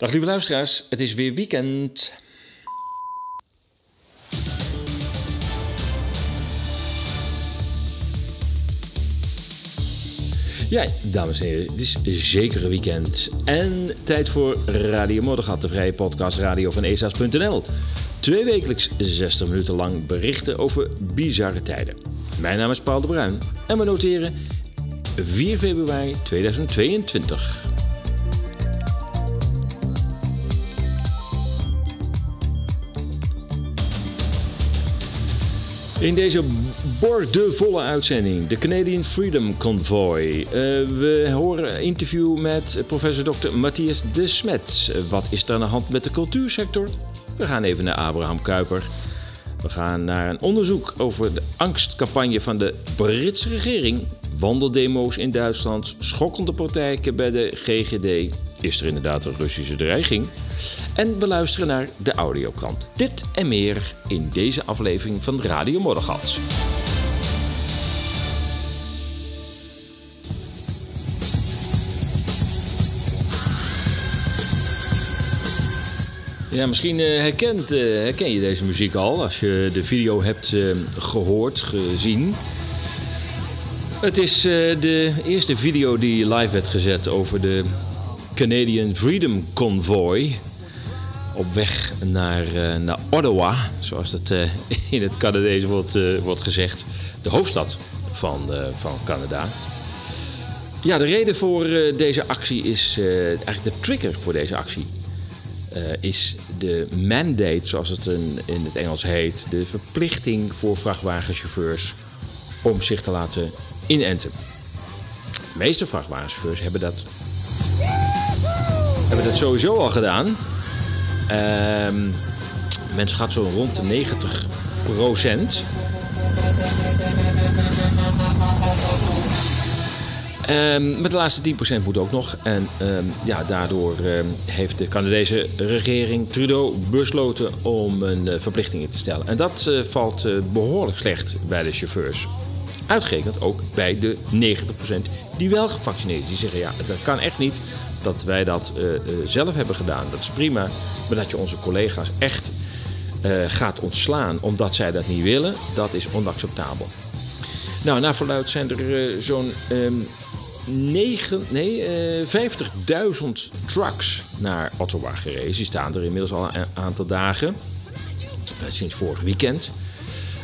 Dag lieve luisteraars, het is weer weekend. Ja, dames en heren, het is zeker een weekend. En tijd voor Radio Moddergat, de vrije podcast radio van ESA's.nl. Twee wekelijks 60 minuten lang berichten over bizarre tijden. Mijn naam is Paul de Bruin en we noteren 4 februari 2022. In deze bordevolle uitzending, de Canadian Freedom Convoy. Uh, we horen een interview met professor Dr. Matthias de Smet. Wat is er aan de hand met de cultuursector? We gaan even naar Abraham Kuyper. We gaan naar een onderzoek over de angstcampagne van de Britse regering. Wandeldemo's in Duitsland, schokkende praktijken bij de GGD. Is er inderdaad een Russische dreiging? En we luisteren naar de audiokrant. Dit en meer in deze aflevering van Radio Moddergats. Ja, misschien uh, herkent, uh, herken je deze muziek al als je de video hebt uh, gehoord, gezien. Het is de eerste video die live werd gezet over de Canadian Freedom Convoy. Op weg naar, naar Ottawa, zoals dat in het Canadees wordt, wordt gezegd. De hoofdstad van, van Canada. Ja, de reden voor deze actie is eigenlijk de trigger voor deze actie is de mandate, zoals het in, in het Engels heet, de verplichting voor vrachtwagenchauffeurs om zich te laten inenten. De meeste vrachtwagenchauffeurs hebben dat, hebben dat sowieso al gedaan. Uh, mensen gaat zo rond de 90 procent. Um, met de laatste 10% moet ook nog. En um, ja, daardoor um, heeft de Canadese regering Trudeau besloten om een uh, verplichting in te stellen. En dat uh, valt uh, behoorlijk slecht bij de chauffeurs. Uitgerekend ook bij de 90% die wel gevaccineerd zijn. Die zeggen ja, dat kan echt niet dat wij dat zelf hebben gedaan. Dat is prima. Maar dat je onze collega's echt gaat ontslaan omdat zij dat niet willen, dat is onacceptabel. Nou, naar verluid zijn er zo'n 9, nee, uh, 50.000 trucks naar Ottawa gereden. Die staan er inmiddels al een aantal dagen, sinds vorig weekend.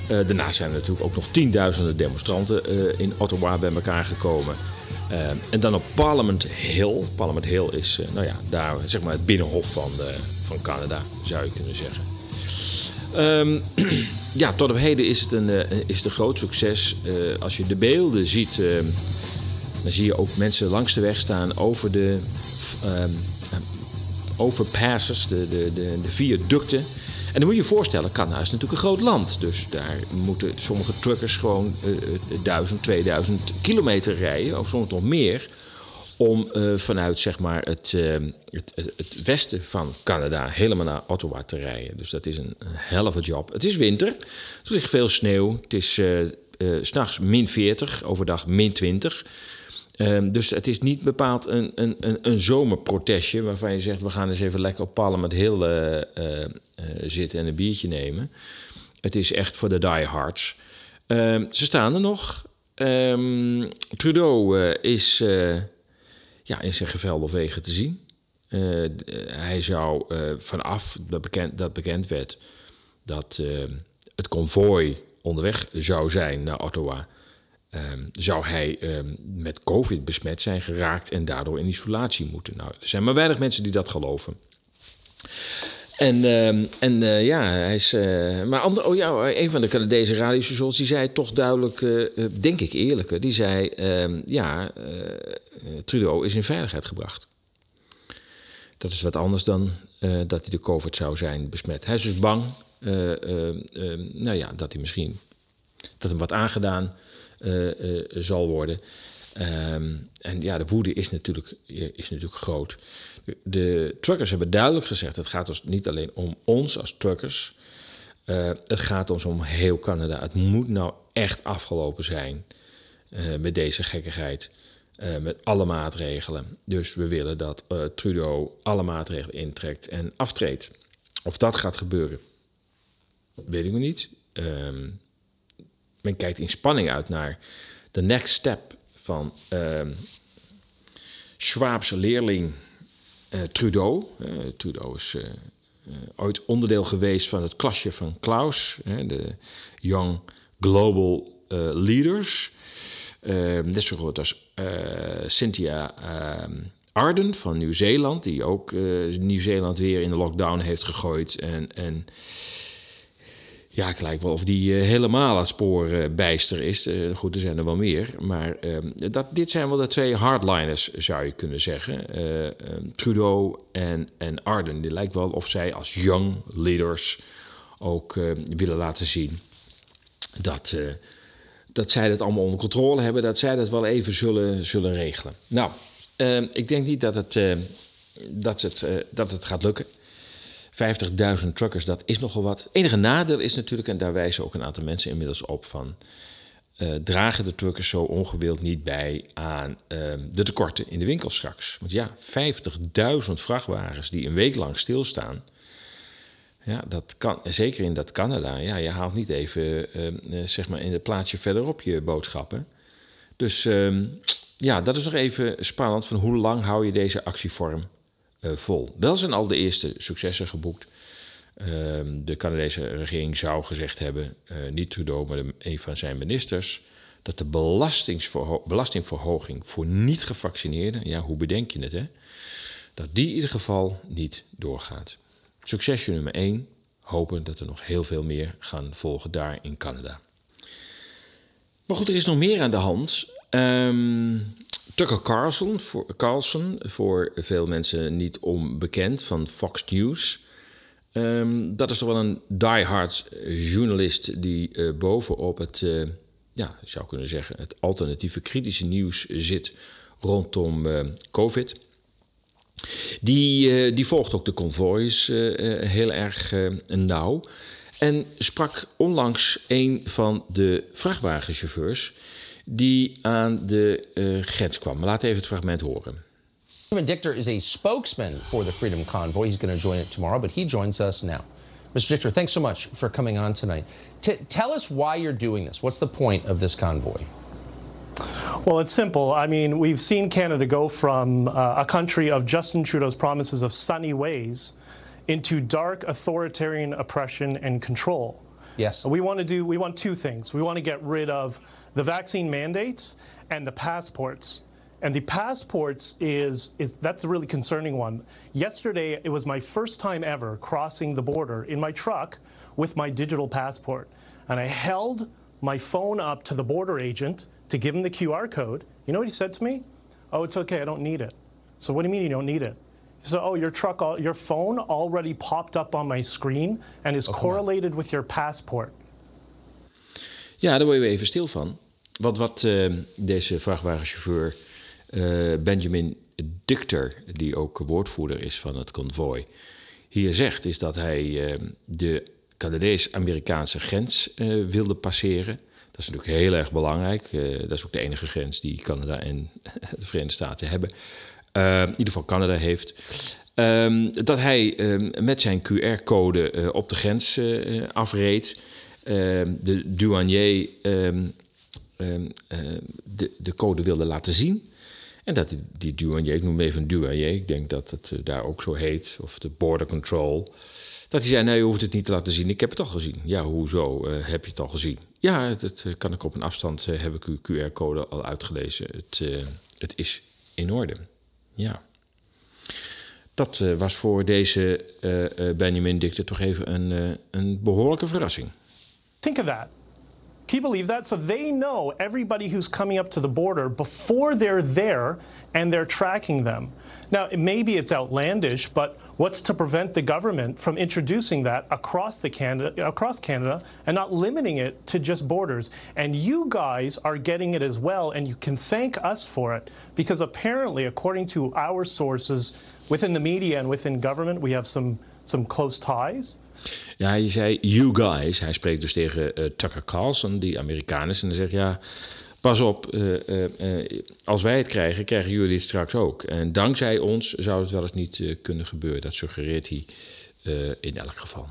Daarnaast zijn er natuurlijk ook nog tienduizenden demonstranten in Ottawa bij elkaar gekomen. En dan op Parliament Hill. Parliament Hill is nou ja, daar, zeg maar het binnenhof van, van Canada, zou je kunnen zeggen. Um, ja, tot op heden is het een, is het groot succes. als je de beelden ziet dan zie je ook mensen langs de weg staan over de um, overpasses, de, de, de, de viaducten. En dan moet je je voorstellen, Canada is natuurlijk een groot land. Dus daar moeten sommige truckers gewoon uh, 1000, 2000 kilometer rijden, of soms nog meer. Om uh, vanuit zeg maar, het, uh, het, het, westen van Canada helemaal naar Ottawa te rijden. Dus dat is een, helve job. Het is winter, er ligt veel sneeuw. Het is uh, s'nachts min 40, overdag min 20. Um, dus het is niet bepaald een, een, een, een, zomerprotestje waarvan je zegt: we gaan eens even lekker op Parliament Hill uh, uh, uh, zitten en een biertje nemen. Het is echt voor de diehards. Um, ze staan er nog. Um, Trudeau is ja, in zijn gevelde wegen te zien. hij zou vanaf dat bekend, dat bekend werd dat het konvooi onderweg zou zijn naar Ottawa Um, zou hij um, met COVID besmet zijn geraakt en daardoor in isolatie moeten. Nou, er zijn maar weinig mensen die dat geloven. En, um, en uh, ja, hij is. Uh, maar ander, oh ja, een van de Canadese radiostations die zei toch duidelijk, uh, denk ik eerlijker, die zei: ja, Trudeau is in veiligheid gebracht. Dat is wat anders dan dat hij de COVID zou zijn besmet. Hij is dus bang, nou ja, dat hij misschien dat hem wat aangedaan zal worden. Um, en ja, de woede is natuurlijk, is natuurlijk groot. De, truckers hebben duidelijk gezegd: het gaat ons niet alleen om ons als truckers. Uh, het gaat ons om heel Canada. Het moet nou echt afgelopen zijn met deze gekkigheid. Met alle maatregelen. Dus we willen dat Trudeau alle maatregelen intrekt en aftreedt. Of dat gaat gebeuren, weet ik nog niet. Uh, men kijkt in spanning uit naar de next step van ehm, Schwab's leerling uh, Trudeau. Trudeau is ooit onderdeel geweest van het klasje van Klaus, de Young Global Leaders. Ehm, net zo groot als uh, Cynthia ehm, Arden van Nieuw-Zeeland, die ook uh, Nieuw-Zeeland weer in de lockdown heeft gegooid. En, en ja, het lijkt wel of die uh, helemaal het spoor bijster is. goed, er zijn er wel meer. Maar ehm, dat, dit zijn wel de twee hardliners, zou je kunnen zeggen. Trudeau en, en Arden. Die lijkt wel of zij als young leaders ook willen laten zien dat dat zij dat allemaal onder controle hebben, dat zij dat wel even zullen, zullen regelen. Nou, ik denk niet dat het, dat het, dat het gaat lukken. 50.000 truckers, dat is nogal wat. enige nadeel is natuurlijk, en daar wijzen ook een aantal mensen inmiddels op van. dragen de truckers zo ongewild niet bij aan ehm, de tekorten in de winkels straks? Want ja, 50.000 vrachtwagens die een week lang stilstaan. Ja, dat kan, zeker in dat Canada. Ja, je haalt niet even, uh, zeg maar, in het plaatsje verderop je boodschappen. Dus uh, ja, dat is nog even spannend van hoe lang hou je deze actievorm vol. Wel zijn al de eerste successen geboekt. Ehm, de Canadese regering zou gezegd hebben, niet Trudeau, maar een van zijn ministers, dat de belastingverhoging voor niet-gevaccineerden, ja, hoe bedenk je het, hè? Dat die in ieder geval niet doorgaat. Succesje nummer 1. Hopen dat er nog heel veel meer gaan volgen daar in Canada. Maar goed, er is nog meer aan de hand. Um, Tucker Carlson voor, Carlson, voor veel mensen niet onbekend, van Fox News. Um, dat is toch wel een diehard journalist die uh, bovenop het, uh, ja, zou kunnen zeggen, het alternatieve kritische nieuws zit rondom uh, COVID. Die, die volgt ook de konvoois uh, heel erg nauw. En sprak onlangs een van de vrachtwagenchauffeurs die aan de grens kwam. Laat even het fragment horen. Dictor is a spokesman for the Freedom Convoy. He's going to join it tomorrow, but he joins us now. Mr. Dichter, thanks so much for coming on tonight. T tell us why you're doing this. What's the point of this convoy? Well, it's simple. I mean, we've seen Canada go from uh, a country of Justin Trudeau's promises of sunny ways into dark authoritarian oppression and control. Yes. We want to do we want two things. We want to get rid of the vaccine mandates and the passports. And the passports is is that's a really concerning one. Yesterday it was my first time ever crossing the border in my truck with my digital passport. And I held my phone up to the border agent to give him the QR code. You know what he said to me? Oh, it's okay, I don't need it. So what do you mean you don't need it? Said, oh, your truck, your phone already popped up on my screen and is correlated with your passport. Ja, daar word je even stil van. Want wat uh, deze vrachtwagenchauffeur uh, Benjamin Dictor, die ook woordvoerder is van het konvooi, hier zegt, is dat hij uh, de Canadees-Amerikaanse grens wilde passeren. Dat is natuurlijk heel erg belangrijk. Dat is ook de enige grens die Canada en de Verenigde Staten hebben. Uh, in ieder geval Canada heeft. Um, dat hij um, met zijn QR-code uh, op de grens afreed. Ehm, de douanier de, de code wilde laten zien. En dat die, douanier, ik noem even een douanier, ik denk dat het daar ook zo heet, of de border control. Dat hij zei, nee, je hoeft het niet te laten zien. Ik heb het al gezien. Ja, hoezo heb je het al gezien? Ja, dat kan ik op een afstand, uh, heb ik uw QR-code al uitgelezen. Het, het is in orde. Ja. Dat was voor deze Benjamin Dicte toch even een, een behoorlijke verrassing. Think of that. Can you believe that? So they know everybody who's coming up to the border before they're there and they're tracking them. Now, maybe it's outlandish, but what's to prevent the government from introducing that across the Canada across Canada and not limiting it to just borders? And you guys are getting it as well and you can thank us for it because apparently according to our sources within the media and within government, we have some some close ties. Ja, je zei you guys. Hij spreekt dus tegen uh, Tucker Carlson, die Amerikaan is. En dan zegt ja, pas op, als wij het krijgen, krijgen jullie het straks ook. En dankzij ons zou het wel eens niet kunnen gebeuren. Dat suggereert hij in elk geval.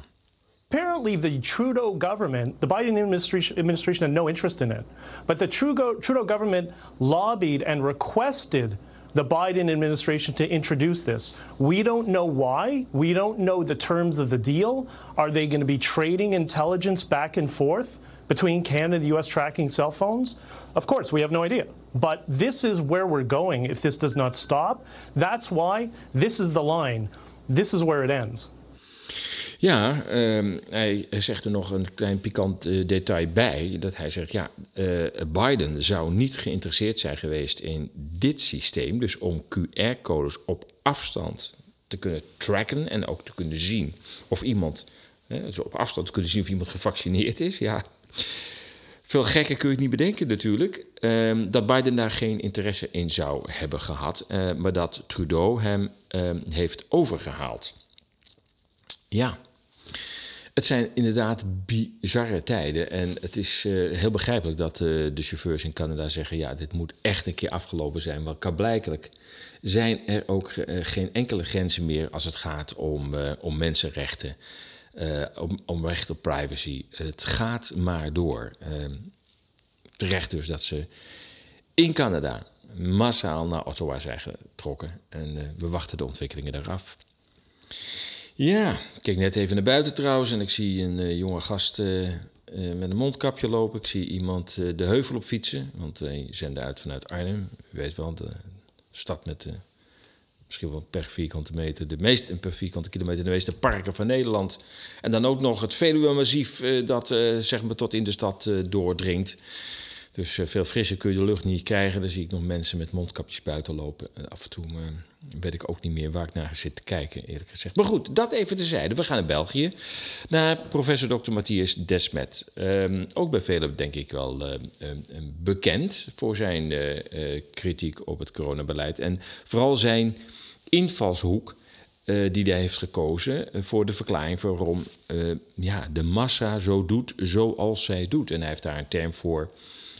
Apparently, the Trudeau government, the Biden administration, administration had no interest in it. But the Trudeau, Trudeau government lobbied and requested the Biden administration to introduce this. We don't know why. We don't know the terms of the deal. Are they going to be trading intelligence back and forth between Canada and the US tracking cell phones? Of course, we have no idea. But this is where we're going if this does not stop. That's why this is the line. This is where it ends. Ja, uh, hij zegt er nog een klein pikant uh, detail bij. Dat hij zegt, ja, uh, Biden zou niet geïnteresseerd zijn geweest in dit systeem. Dus om QR-codes op afstand te kunnen tracken en ook te kunnen zien of iemand, dus op afstand te kunnen zien of iemand gevaccineerd is. Ja, veel gekker kun je het niet bedenken natuurlijk. Uh, dat Biden daar geen interesse in zou hebben gehad. Uh, maar dat Trudeau hem ehm, heeft overgehaald. Ja. Het zijn inderdaad bizarre tijden. En het is uh, heel begrijpelijk dat uh, de chauffeurs in Canada zeggen: ja, dit moet echt een keer afgelopen zijn. Want blijkelijk zijn er ook geen enkele grenzen meer als het gaat om, om mensenrechten, om, om recht op privacy. Het gaat maar door. Ehm, terecht dus dat ze in Canada massaal naar Ottawa zijn getrokken. En we wachten de ontwikkelingen daaraf. Ja, ik keek net even naar buiten trouwens en ik zie een uh, jonge gast met een mondkapje lopen. Ik zie iemand de heuvel op fietsen, want hij zende uit vanuit Arnhem. U weet wel, de stad met misschien wel per vierkante meter, de meeste, per vierkante kilometer, de meeste parken van Nederland. En dan ook nog het Veluwe-massief dat zeg maar tot in de stad doordringt. Dus veel frisser kun je de lucht niet krijgen. Dan zie ik nog mensen met mondkapjes buiten lopen. af en toe weet ik ook niet meer waar ik naar zit te kijken, eerlijk gezegd. Maar goed, dat even tezijde. We gaan naar België, naar professor Dr. Matthias Desmet. Um, ook bij velen, denk ik wel, uh, bekend voor zijn uh, kritiek op het coronabeleid. En vooral zijn invalshoek. Uh, die hij heeft gekozen voor de verklaring waarom uh, ja, de massa zo doet zoals zij doet. En hij heeft daar een term voor.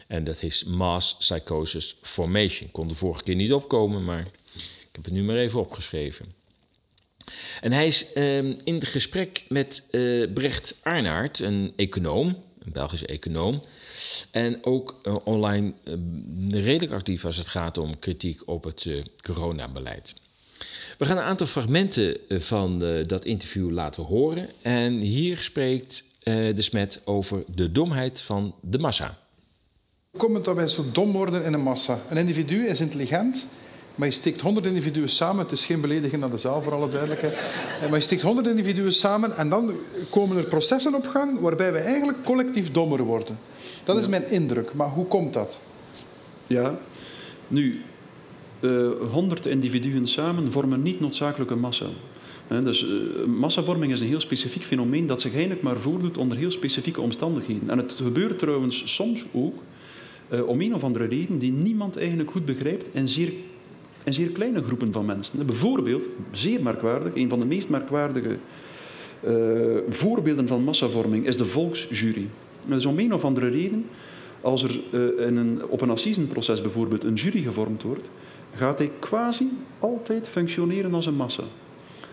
En dat is mass psychosis formation. Kon de vorige keer niet opkomen, maar ik heb het nu maar even opgeschreven. En hij is uh, in gesprek met uh, Brecht Arnaert, een econoom, een Belgische econoom. En ook uh, online redelijk actief als het gaat om kritiek op het coronabeleid. We gaan een aantal fragmenten van dat interview laten horen. En hier spreekt de Smet over de domheid van de massa. Komt het dat wij zo dom worden in een massa? Een individu is intelligent maar je stikt 100 individuen samen. Het is geen belediging naar de zaal, voor alle duidelijkheid. Eh, maar je stikt 100 individuen samen en dan komen er processen op gang waarbij we eigenlijk collectief dommer worden. Dat is mijn indruk. Maar hoe komt dat? Ja, nu, uh, eh, 100 individuen samen vormen niet noodzakelijk een massa. dus uh, massavorming is een heel specifiek fenomeen dat zich eigenlijk maar voordoet onder heel specifieke omstandigheden. En het gebeurt trouwens soms ook uh, om een of andere reden die niemand eigenlijk goed begrijpt en zeer en zeer kleine groepen van mensen. Bijvoorbeeld, zeer merkwaardig, een van de meest merkwaardige uh, voorbeelden van massavorming is de volksjury. Is om een of andere reden, als er uh, in een, op een assisenproces bijvoorbeeld een jury gevormd wordt, gaat hij quasi altijd functioneren als een massa.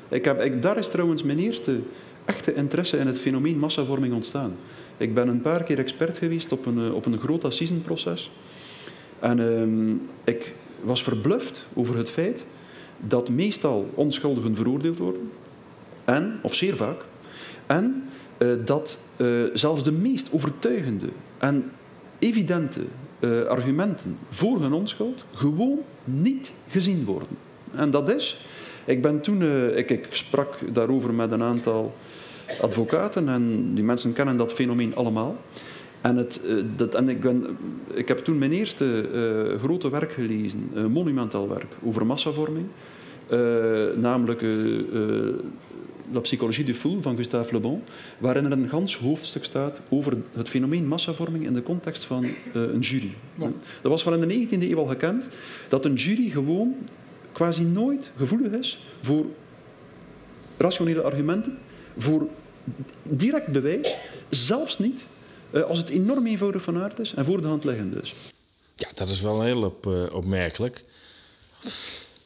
Ik heb, ik, daar is trouwens mijn eerste echte interesse in het fenomeen massavorming ontstaan. Ik ben een paar keer expert geweest op een, eh, op een groot assisenproces. En uh, ik was verbluft over het feit dat meestal onschuldigen veroordeeld worden. En, of zeer vaak. En uh, dat uh, zelfs de meest overtuigende en evidente argumenten voor hun onschuld gewoon niet gezien worden. En dat is, ik ben toen, ik, ik sprak daarover met een aantal advocaten en die mensen kennen dat fenomeen allemaal. En, het, eh, dat, en ik, ben, ik heb toen mijn eerste uh, grote werk gelezen, uh, monumentaal werk, over massavorming. Uh, namelijk La psychologie du fou van Gustave Le Bon, waarin er een gans hoofdstuk staat over het fenomeen massavorming in de context van een jury. Ja. Dat was van in de 19e eeuw al gekend, dat een jury gewoon quasi nooit gevoelig is voor rationele argumenten, voor direct bewijs, zelfs niet uh, als het enorm eenvoudig van aard is en voor de hand liggend is. Ja, dat is wel heel uh, opmerkelijk. Dan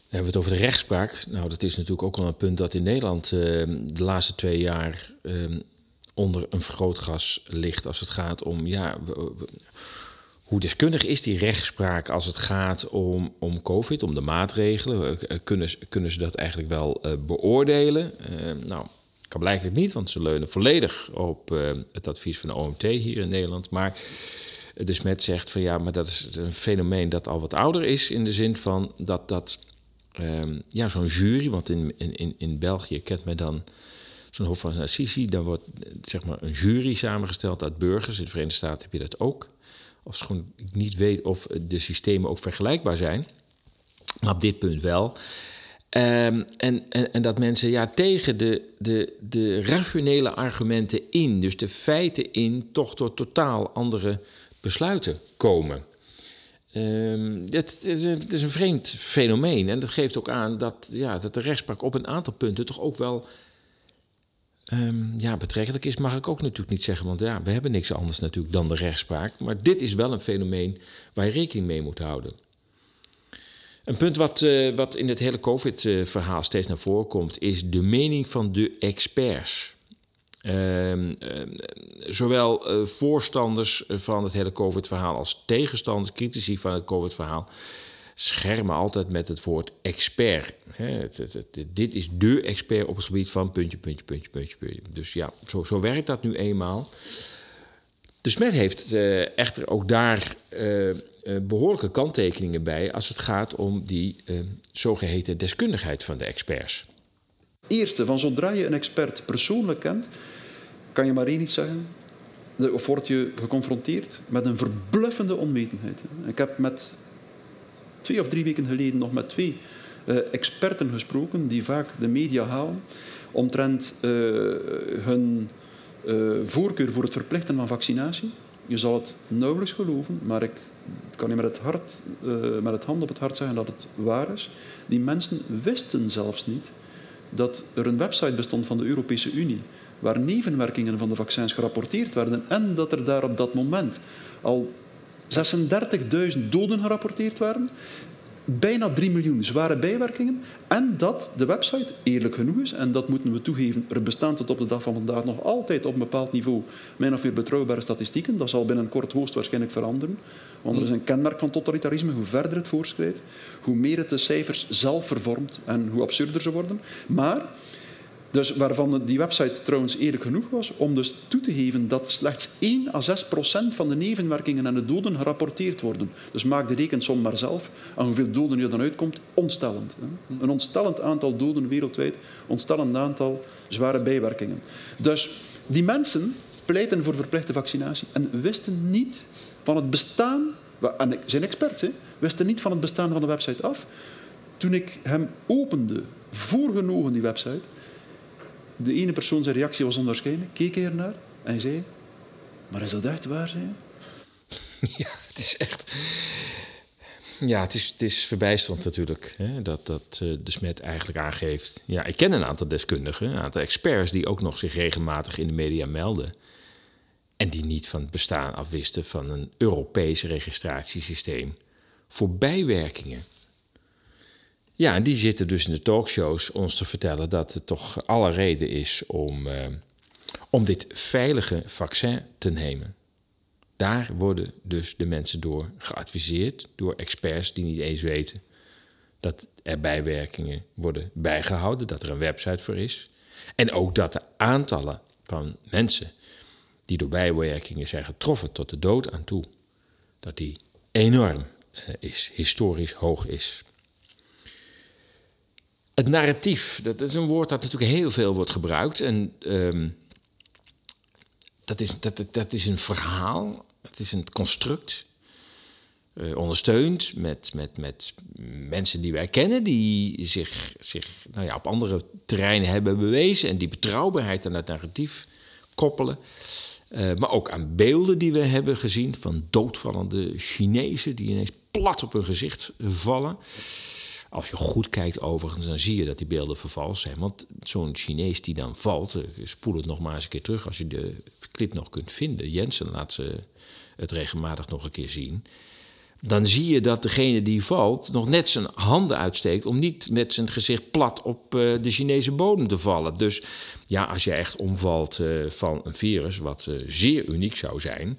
hebben we het over de rechtspraak. Nou, dat is natuurlijk ook wel een punt dat in Nederland uh, de laatste twee jaar onder een vergrootgas ligt als het gaat om ja, hoe deskundig is die rechtspraak als het gaat om, om COVID, om de maatregelen? Kunnen, kunnen ze dat eigenlijk wel beoordelen? Uh, nou, kan blijkbaar niet, want ze leunen volledig op uh, het advies van de OMT hier in Nederland. Maar de Smet zegt van ja, maar dat is een fenomeen dat al wat ouder is in de zin van dat dat um, ja, zo'n jury, want in, in, in België kent men dan zo'n Hof van Assisi, dan wordt zeg maar een jury samengesteld uit burgers. In de Verenigde Staten heb je dat ook. Of ik niet weet of de systemen ook vergelijkbaar zijn. Maar op dit punt wel. Um, en, en, en, dat mensen ja, tegen de, de, de rationele argumenten in, dus de feiten in, toch tot totaal andere besluiten komen. Um, een, het, is een, vreemd fenomeen. En dat geeft ook aan dat, ja, dat de rechtspraak op een aantal punten toch ook wel um, ja, betrekkelijk is, mag ik ook natuurlijk niet zeggen. Want ja, we hebben niks anders natuurlijk dan de rechtspraak. Maar dit is wel een fenomeen waar je rekening mee moet houden. Een punt wat, uh, wat in het hele COVID-verhaal steeds naar voren komt, is de mening van de experts. Uh, uh, zowel uh, voorstanders van het hele COVID-verhaal als tegenstanders, critici van het COVID-verhaal, schermen altijd met het woord expert. Het, dit is de expert op het gebied van puntje, puntje, puntje, puntje. puntje. Dus ja, zo, zo werkt dat nu eenmaal. De Smet heeft uh, echter ook daar uh, behoorlijke kanttekeningen bij als het gaat om die zogeheten deskundigheid van de experts. Eerste, van zodra je een expert persoonlijk kent, kan je maar één iets zeggen. Of word je geconfronteerd met een verbluffende onwetendheid. Ik heb met twee of drie weken geleden nog met twee uh, experten gesproken die vaak de media halen omtrent hun voorkeur voor het verplichten van vaccinatie. Je zal het nauwelijks geloven, maar ik kan je met het, hart, met het hand op het hart zeggen dat het waar is. Die mensen wisten zelfs niet dat er een website bestond van de Europese Unie waar nevenwerkingen van de vaccins gerapporteerd werden en dat er daar op dat moment al 36.000 doden gerapporteerd werden. Bijna 3 miljoen zware bijwerkingen. En dat de website eerlijk genoeg is, en dat moeten we toegeven, er bestaan tot op de dag van vandaag nog altijd op een bepaald niveau min of meer betrouwbare statistieken. Dat zal binnenkort hoogstwaarschijnlijk veranderen. Want er is een kenmerk van totalitarisme. Hoe verder het voorschrijdt, hoe meer het de cijfers zelf vervormt en hoe absurder ze worden. Maar dus waarvan die website trouwens eerlijk genoeg was om dus toe te geven dat slechts 1 à 6 procent van de nevenwerkingen en de doden gerapporteerd worden. Dus maak de rekensom maar zelf aan hoeveel doden je dan uitkomt. Ontstellend. Hè? Een ontstellend aantal doden wereldwijd, ontstellend aantal zware bijwerkingen. Dus die mensen pleiten voor verplichte vaccinatie en wisten niet van het bestaan, en zijn experts, hè, wisten niet van het bestaan van de website af. Toen ik hem opende, voorgenomen die website, de ene persoon zijn reactie was onwaarschijnlijk, keek ernaar en zei: Maar is dat echt waar? Zijn? Ja, het is echt. Ja, het is, het is verbijsterend natuurlijk hè, dat, dat uh, de smet eigenlijk aangeeft. Ja, ik ken een aantal deskundigen, een aantal experts die ook nog zich regelmatig in de media melden. En die niet van het bestaan afwisten van een Europees registratiesysteem voor bijwerkingen. Ja, en die zitten dus in de talkshows ons te vertellen dat het toch alle reden is om, uh, om dit veilige vaccin te nemen. Daar worden dus de mensen door geadviseerd, door experts die niet eens weten dat er bijwerkingen worden bijgehouden, dat er een website voor is. En ook dat de aantallen van mensen die door bijwerkingen zijn getroffen tot de dood aan toe, dat die enorm uh, is, historisch hoog is. Het narratief, dat is een woord dat natuurlijk heel veel wordt gebruikt. En um, dat, is, dat, dat is een verhaal, het is een construct. Uh, ondersteund met, met, met mensen die wij kennen, die zich, zich nou ja, op andere terreinen hebben bewezen en die betrouwbaarheid aan het narratief koppelen. Uh, maar ook aan beelden die we hebben gezien van doodvallende Chinezen die ineens plat op hun gezicht vallen. Als je goed kijkt overigens, dan zie je dat die beelden vervals zijn. Want zo'n Chinees die dan valt, eh, spoel het nog maar eens een keer terug als je de clip nog kunt vinden. Jensen laat ze het regelmatig nog een keer zien. Dan zie je dat degene die valt nog net zijn handen uitsteekt om niet met zijn gezicht plat op uh, de Chinese bodem te vallen. Dus ja, als je echt omvalt uh, van een virus, wat uh, zeer uniek zou zijn,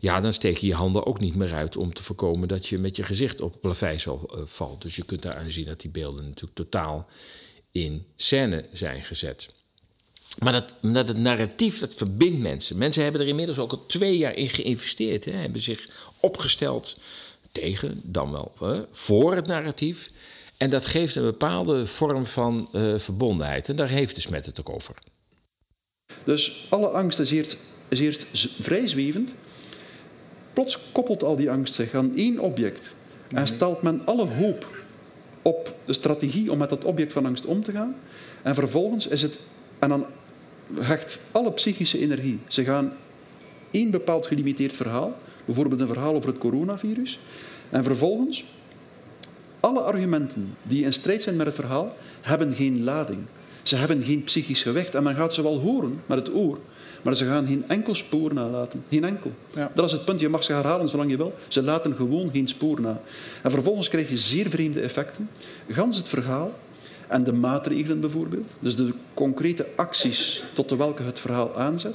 ja, dan steek je je handen ook niet meer uit om te voorkomen dat je met je gezicht op het plaveisel valt. Dus je kunt daaraan zien dat die beelden natuurlijk totaal in scène zijn gezet. Maar dat, dat het narratief, dat verbindt mensen. Mensen hebben er inmiddels ook al twee jaar in geïnvesteerd. Hè, hebben zich opgesteld tegen, dan wel hè, voor het narratief. En dat geeft een bepaalde vorm van uh, verbondenheid. En daar heeft de smet het ook over. Dus alle angst is eerst, is eerst vrij zwevend. Plots koppelt al die angst zich aan één object. En stelt men alle hoop op de strategie om met dat object van angst om te gaan. En vervolgens is het... En dan hecht alle psychische energie zich aan één bepaald gelimiteerd verhaal. Bijvoorbeeld een verhaal over het coronavirus. En vervolgens, alle argumenten die in strijd zijn met het verhaal, hebben geen lading. Ze hebben geen psychisch gewicht. En men gaat ze wel horen met het oor, maar ze gaan geen enkel spoor nalaten. Geen enkel. Ja. Dat is het punt. Je mag ze herhalen zolang je wil. Ze laten gewoon geen spoor na. En vervolgens krijg je zeer vreemde effecten. Gans het verhaal en de maatregelen bijvoorbeeld, dus de concrete acties tot de welke het verhaal aanzet,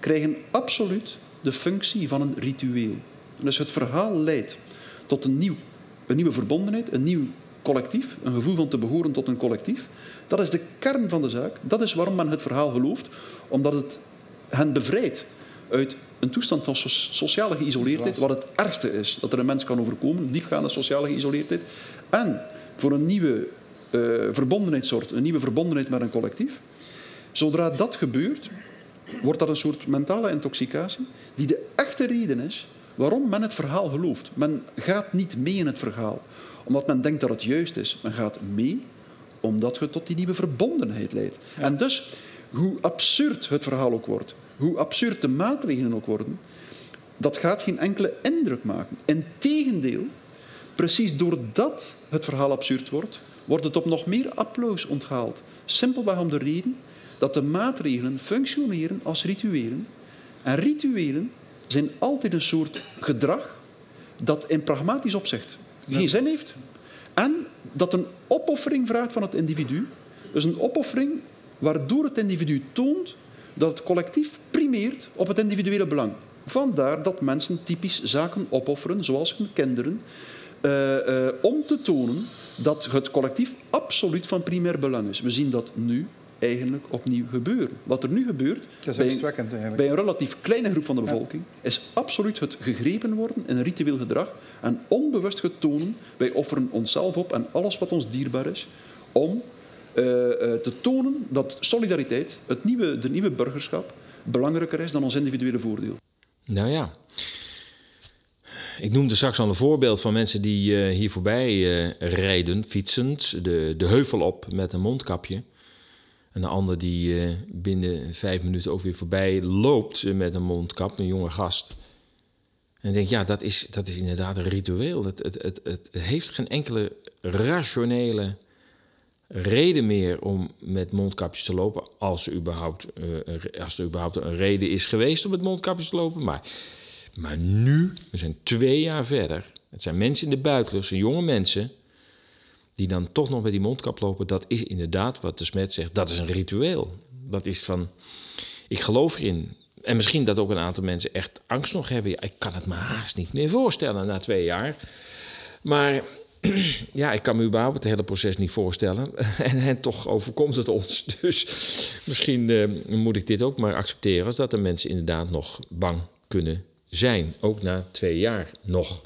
krijgen absoluut de functie van een ritueel. Dus het verhaal leidt tot een, nieuw, een nieuwe verbondenheid, een nieuw collectief, een gevoel van te behoren tot een collectief. Dat is de kern van de zaak. Dat is waarom men het verhaal gelooft, omdat het hen bevrijdt uit een toestand van sociale geïsoleerdheid, wat het ergste is dat er een mens kan overkomen, diepgaande sociale geïsoleerdheid, en voor een nieuwe uh, verbondenheidssoort, een nieuwe verbondenheid met een collectief. Zodra dat gebeurt, wordt dat een soort mentale intoxicatie, die de echte reden is waarom men het verhaal gelooft. Men gaat niet mee in het verhaal omdat men denkt dat het juist is. Men gaat mee omdat het tot die nieuwe verbondenheid leidt. En dus, hoe absurd het verhaal ook wordt, hoe absurd de maatregelen ook worden, dat gaat geen enkele indruk maken. Integendeel, precies doordat het verhaal absurd wordt, wordt het op nog meer applaus onthaald. Simpelweg om de reden dat de maatregelen functioneren als rituelen. En rituelen zijn altijd een soort gedrag dat in pragmatisch opzicht geen zin heeft. En dat een opoffering vraagt van het individu. Dus een opoffering waardoor het individu toont dat het collectief primeert op het individuele belang. Vandaar dat mensen typisch zaken opofferen, zoals hun kinderen, uh, uh, om te tonen dat het collectief absoluut van primair belang is. We zien dat nu eigenlijk opnieuw gebeuren. Wat er nu gebeurt bij een, bij, een, relatief kleine groep van de bevolking is absoluut het gegrepen worden in een ritueel gedrag en onbewust getonen, wij offeren onszelf op en alles wat ons dierbaar is, om uh, te tonen dat solidariteit, het nieuwe, de nieuwe burgerschap, belangrijker is dan ons individuele voordeel. Nou ja, ik noemde straks al een voorbeeld van mensen die uh, hier voorbij uh, rijden, fietsend, de, de heuvel op met een mondkapje. En een ander die uh, binnen vijf minuten ook weer voorbij loopt met een mondkap, een jonge gast. En denk, ja, dat is, dat is inderdaad een ritueel. Het, het, het, het heeft geen enkele rationele reden meer om met mondkapjes te lopen. Als er überhaupt, als er überhaupt een reden is geweest om met mondkapjes te lopen. Maar maar nu, we zijn twee jaar verder. Het zijn mensen in de buitenlucht, jonge mensen. Die dan toch nog met die mondkap lopen. Dat is inderdaad wat de smet zegt. Dat is een ritueel. Dat is van. Ik geloof erin. En misschien dat ook een aantal mensen echt angst nog hebben. Ja, ik kan het me haast niet meer voorstellen na twee jaar. Maar ja, ik kan me überhaupt het hele proces niet voorstellen. En, en toch overkomt het ons. Dus misschien uh, moet ik dit ook maar accepteren. Als dat de mensen inderdaad nog bang kunnen zijn, ook na twee jaar nog.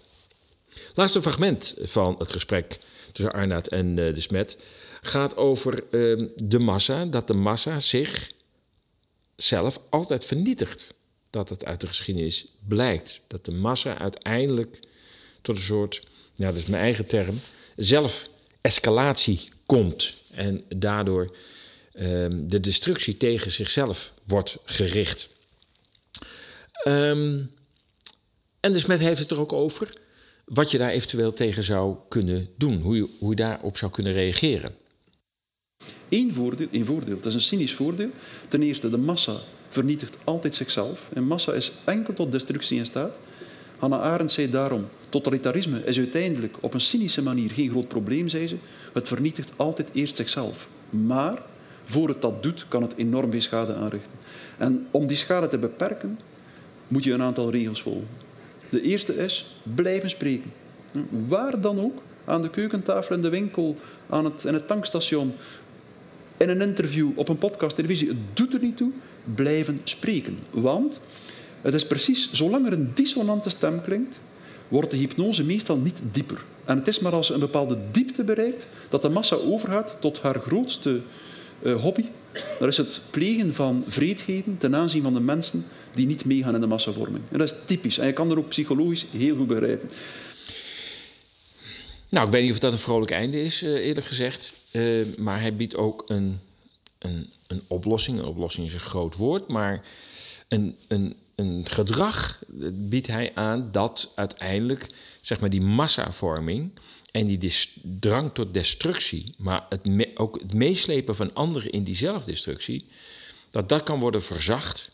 Laatste fragment van het gesprek tussen Arnaud en uh, de Smet gaat over uh, de massa, dat de massa zich zelf altijd vernietigt. Dat het uit de geschiedenis blijkt. Dat de massa uiteindelijk tot een soort, ja, dat is mijn eigen term, zelf-escalatie komt. En daardoor uh, de destructie tegen zichzelf wordt gericht. Um, en de smet heeft het er ook over wat je daar eventueel tegen zou kunnen doen. Hoe je, hoe je daarop zou kunnen reageren. Eén voordeel, één voordeel, dat is een cynisch voordeel. Ten eerste, de massa vernietigt altijd zichzelf. En massa is enkel tot destructie in staat. Hannah Arendt zei daarom, totalitarisme is uiteindelijk op een cynische manier geen groot probleem, zei ze. Het vernietigt altijd eerst zichzelf. Maar voor het dat doet, kan het enorm veel schade aanrichten. En om die schade te beperken, moet je een aantal regels volgen. De eerste is blijven spreken. Waar dan ook, aan de keukentafel, in de winkel, aan het, in het tankstation, in een interview, op een podcast, televisie. Het doet er niet toe. Blijven spreken. Want het is precies, zolang er een dissonante stem klinkt, wordt de hypnose meestal niet dieper. En het is maar als ze een bepaalde diepte bereikt, dat de massa overgaat tot haar grootste uh, hobby. Dat is het plegen van vreedheden ten aanzien van de mensen die niet meegaan in de massavorming. En dat is typisch. En je kan er ook psychologisch heel goed begrijpen. Nou, ik weet niet of dat een vrolijk einde is, uh, eerlijk gezegd. Uh, maar hij biedt ook een, een, een oplossing. Een oplossing is een groot woord, maar een, een, een gedrag biedt hij aan dat uiteindelijk zeg maar, die massavorming en die drang tot destructie, maar het ook het meeslepen van anderen in die zelfdestructie, dat dat kan worden verzacht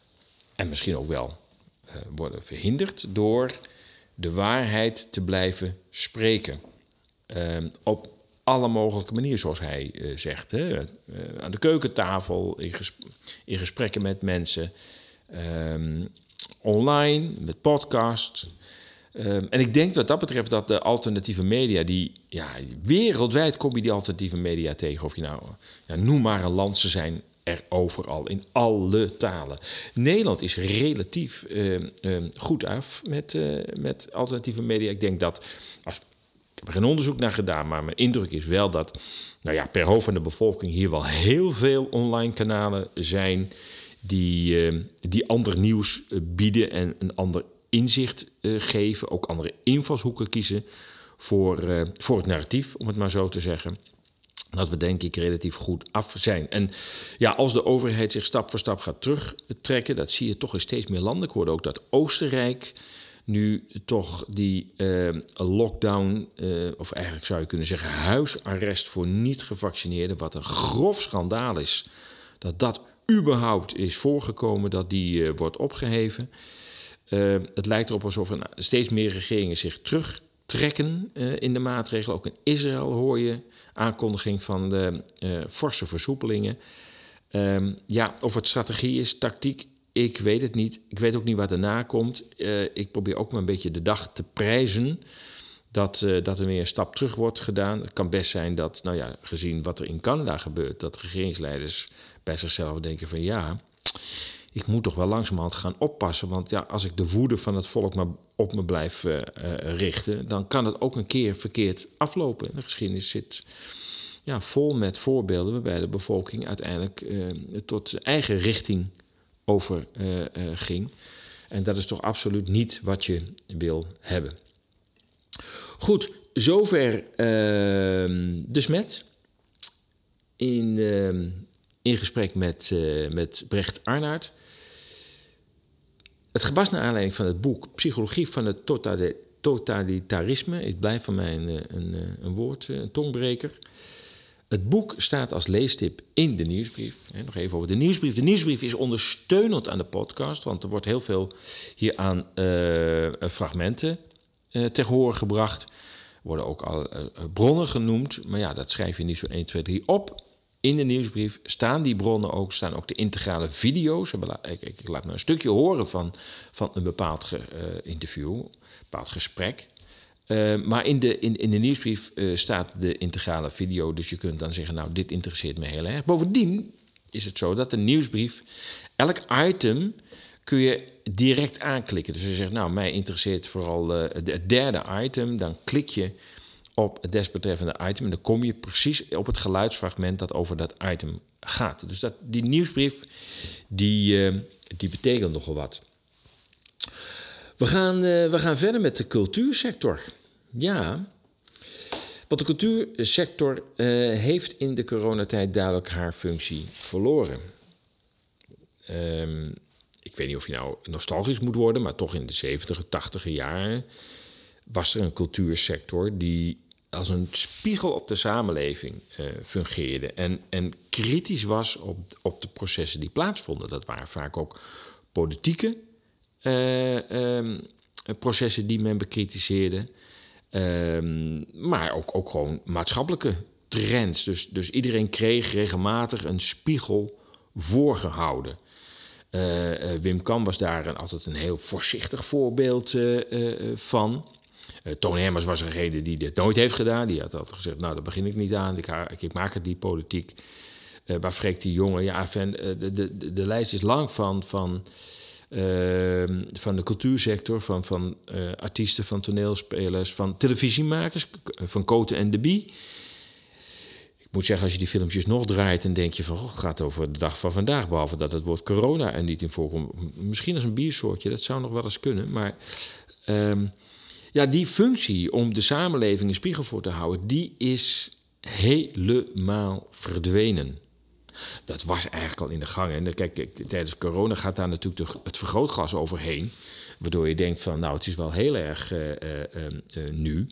en misschien ook wel uh, worden verhinderd door de waarheid te blijven spreken. Uh, op alle mogelijke manieren, zoals hij uh, zegt. Hè? aan de keukentafel, in, in gesprekken met mensen, ehm, online, met podcasts. Um, en ik denk wat dat betreft dat de alternatieve media, die ja, wereldwijd kom je die alternatieve media tegen. Of je nou, ja, noem maar een land, ze zijn er overal, in alle talen. Nederland is relatief uh, uh, goed af met, uh, met alternatieve media. Ik denk dat, als, ik heb er geen onderzoek naar gedaan, maar mijn indruk is wel dat nou ja, per hoofd van de bevolking hier wel heel veel online kanalen zijn die, die ander nieuws bieden en een ander inzicht uh, geven, ook andere invalshoeken kiezen voor, uh, voor het narratief, om het maar zo te zeggen. Dat we denk ik relatief goed af zijn. En ja, als de overheid zich stap voor stap gaat terugtrekken, dat zie je toch in steeds meer landen. Ik hoorde ook dat Oostenrijk nu toch die uh, lockdown, of eigenlijk zou je kunnen zeggen huisarrest voor niet-gevaccineerden, wat een grof schandaal is, dat dat überhaupt is voorgekomen, dat die wordt opgeheven. Uh, het lijkt erop alsof er steeds meer regeringen zich terugtrekken uh, in de maatregelen. Ook in Israël hoor je aankondiging van de uh, forse versoepelingen. Ehm, ja, of het strategie is, tactiek, ik weet het niet. Ik weet ook niet wat erna komt. ik probeer ook maar een beetje de dag te prijzen dat, dat er weer een stap terug wordt gedaan. Het kan best zijn dat, nou ja, gezien wat er in Canada gebeurt, dat regeringsleiders bij zichzelf denken van ja ik moet toch wel langzamerhand gaan oppassen. Want ja, als ik de woede van het volk maar op me blijf uh, uh, richten, dan kan het ook een keer verkeerd aflopen. De geschiedenis zit ja, vol met voorbeelden waarbij de bevolking uiteindelijk uh, tot eigen richting over ging. En dat is toch absoluut niet wat je wil hebben. Goed, zover ehm, de smet. In, ehm, in gesprek met, met Brecht Arnaert. Het was naar aanleiding van het boek Psychologie van het totalitarisme. Ik blijf van mij een, een, een woord, een tongbreker. Het boek staat als leestip in de nieuwsbrief. Nog even over de nieuwsbrief. De nieuwsbrief is ondersteunend aan de podcast, want er wordt heel veel hier aan fragmenten uh, ter horen gebracht. Er worden ook al bronnen genoemd, maar ja, dat schrijf je niet zo 1, 2, 3 op. In de nieuwsbrief staan die bronnen ook, staan ook de integrale video's. Ik, ik, laat maar een stukje horen van, van een bepaald ge, uh, interview, een bepaald gesprek. Uh, maar in de, in, in de nieuwsbrief uh, staat de integrale video, dus je kunt dan zeggen, nou, dit interesseert me heel erg. Bovendien is het zo dat de nieuwsbrief, elk item kun je direct aanklikken. Dus je zegt, nou, mij interesseert vooral het derde item, dan klik je op het desbetreffende item. En dan kom je precies op het geluidsfragment dat over dat item gaat. Dus dat, die nieuwsbrief, die, uh, die betekent nogal wat. We gaan, uh, we gaan verder met de cultuursector. Ja, want de cultuursector uh, heeft in de coronatijd duidelijk haar functie verloren. Um, ik weet niet of je nou nostalgisch moet worden, maar toch in de 70 80 jaren was er een cultuursector die als een spiegel op de samenleving uh, fungeerde. En, en kritisch was op, op de processen die plaatsvonden. Dat waren vaak ook politieke uh, um, processen die men bekritiseerde. Ehm, maar ook, ook gewoon maatschappelijke trends. Dus, dus iedereen kreeg regelmatig een spiegel voorgehouden. Uh, Wim Kam was daar een, altijd een heel voorzichtig voorbeeld van. Toon Hermers was degene die dit nooit heeft gedaan. Die had altijd gezegd, nou, daar begin ik niet aan. Ik, ik maak het die politiek. waar Freek die jongen... Ja, fan, de, de, de lijst is lang van... van Ehm, van de cultuursector, van, van artiesten, van toneelspelers, van televisiemakers, van Cote en de Bie. Ik moet zeggen, als je die filmpjes nog draait, dan denk je van, oh, het gaat over de dag van vandaag, behalve dat het woord corona er niet in voorkomt. Misschien als een biersoortje, dat zou nog wel eens kunnen, maar um, ja, die functie om de samenleving in spiegel voor te houden, die is helemaal verdwenen. Dat was eigenlijk al in de gang. En kijk, tijdens corona gaat daar natuurlijk het vergrootglas overheen. Waardoor je denkt van, nou, het is wel heel erg uh, uh, uh, nu.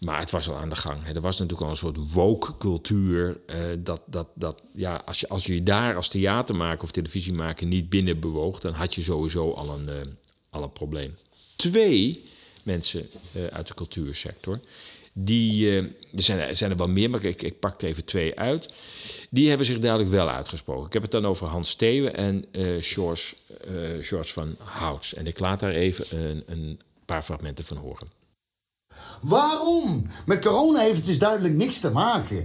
Maar het was al aan de gang. Er was natuurlijk al een soort woke-cultuur. dat, dat, dat, ja, als, je, als je daar als theatermaker of televisiemaker niet binnen bewoog... dan had je sowieso al een, al een probleem. Twee mensen uit de cultuursector die, uh, er, zijn, er zijn er wel meer, maar ik, ik pak er even twee uit. Die hebben zich duidelijk wel uitgesproken. Ik heb het dan over Hans Steeuwen en George, uh, George van Houts. En ik laat daar even een, een paar fragmenten van horen. Waarom? Met corona heeft het dus duidelijk niks te maken.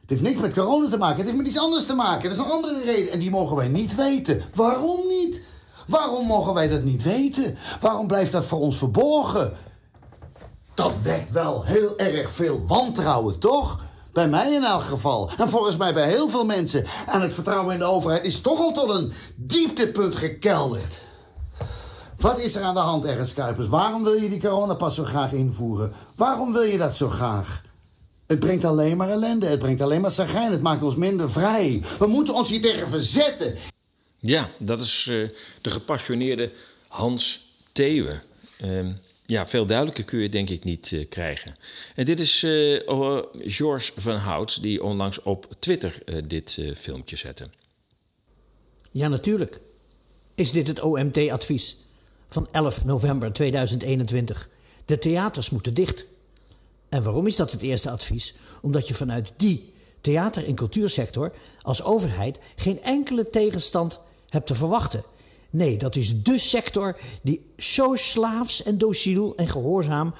Het heeft niks met corona te maken. Het heeft met iets anders te maken. Dat is een andere reden. En die mogen wij niet weten. Waarom niet? Waarom mogen wij dat niet weten? Waarom blijft dat voor ons verborgen? Dat wekt wel heel erg veel wantrouwen, toch? Bij mij in elk geval. En volgens mij bij heel veel mensen. En het vertrouwen in de overheid is toch al tot een dieptepunt gekelderd. Wat is er aan de hand, Ernst Kuipers? Waarom wil je die coronapas zo graag invoeren? Waarom wil je dat zo graag? Het brengt alleen maar ellende, het brengt alleen maar zagrijn, het maakt ons minder vrij. We moeten ons hier tegen verzetten. Ja, dat is uh, de gepassioneerde Hans Theeuwen. Uh, ja, veel duidelijker kun je denk ik niet uh, krijgen. En dit is uh, George van Houts, die onlangs op Twitter dit filmpje zette. Ja, natuurlijk. Is dit het OMT-advies van 11 november 2021? De theaters moeten dicht. En waarom is dat het eerste advies? Omdat je vanuit die theater- en cultuursector als overheid geen enkele tegenstand hebt te verwachten. Nee, dat is de sector die zo slaafs en dociel en gehoorzaam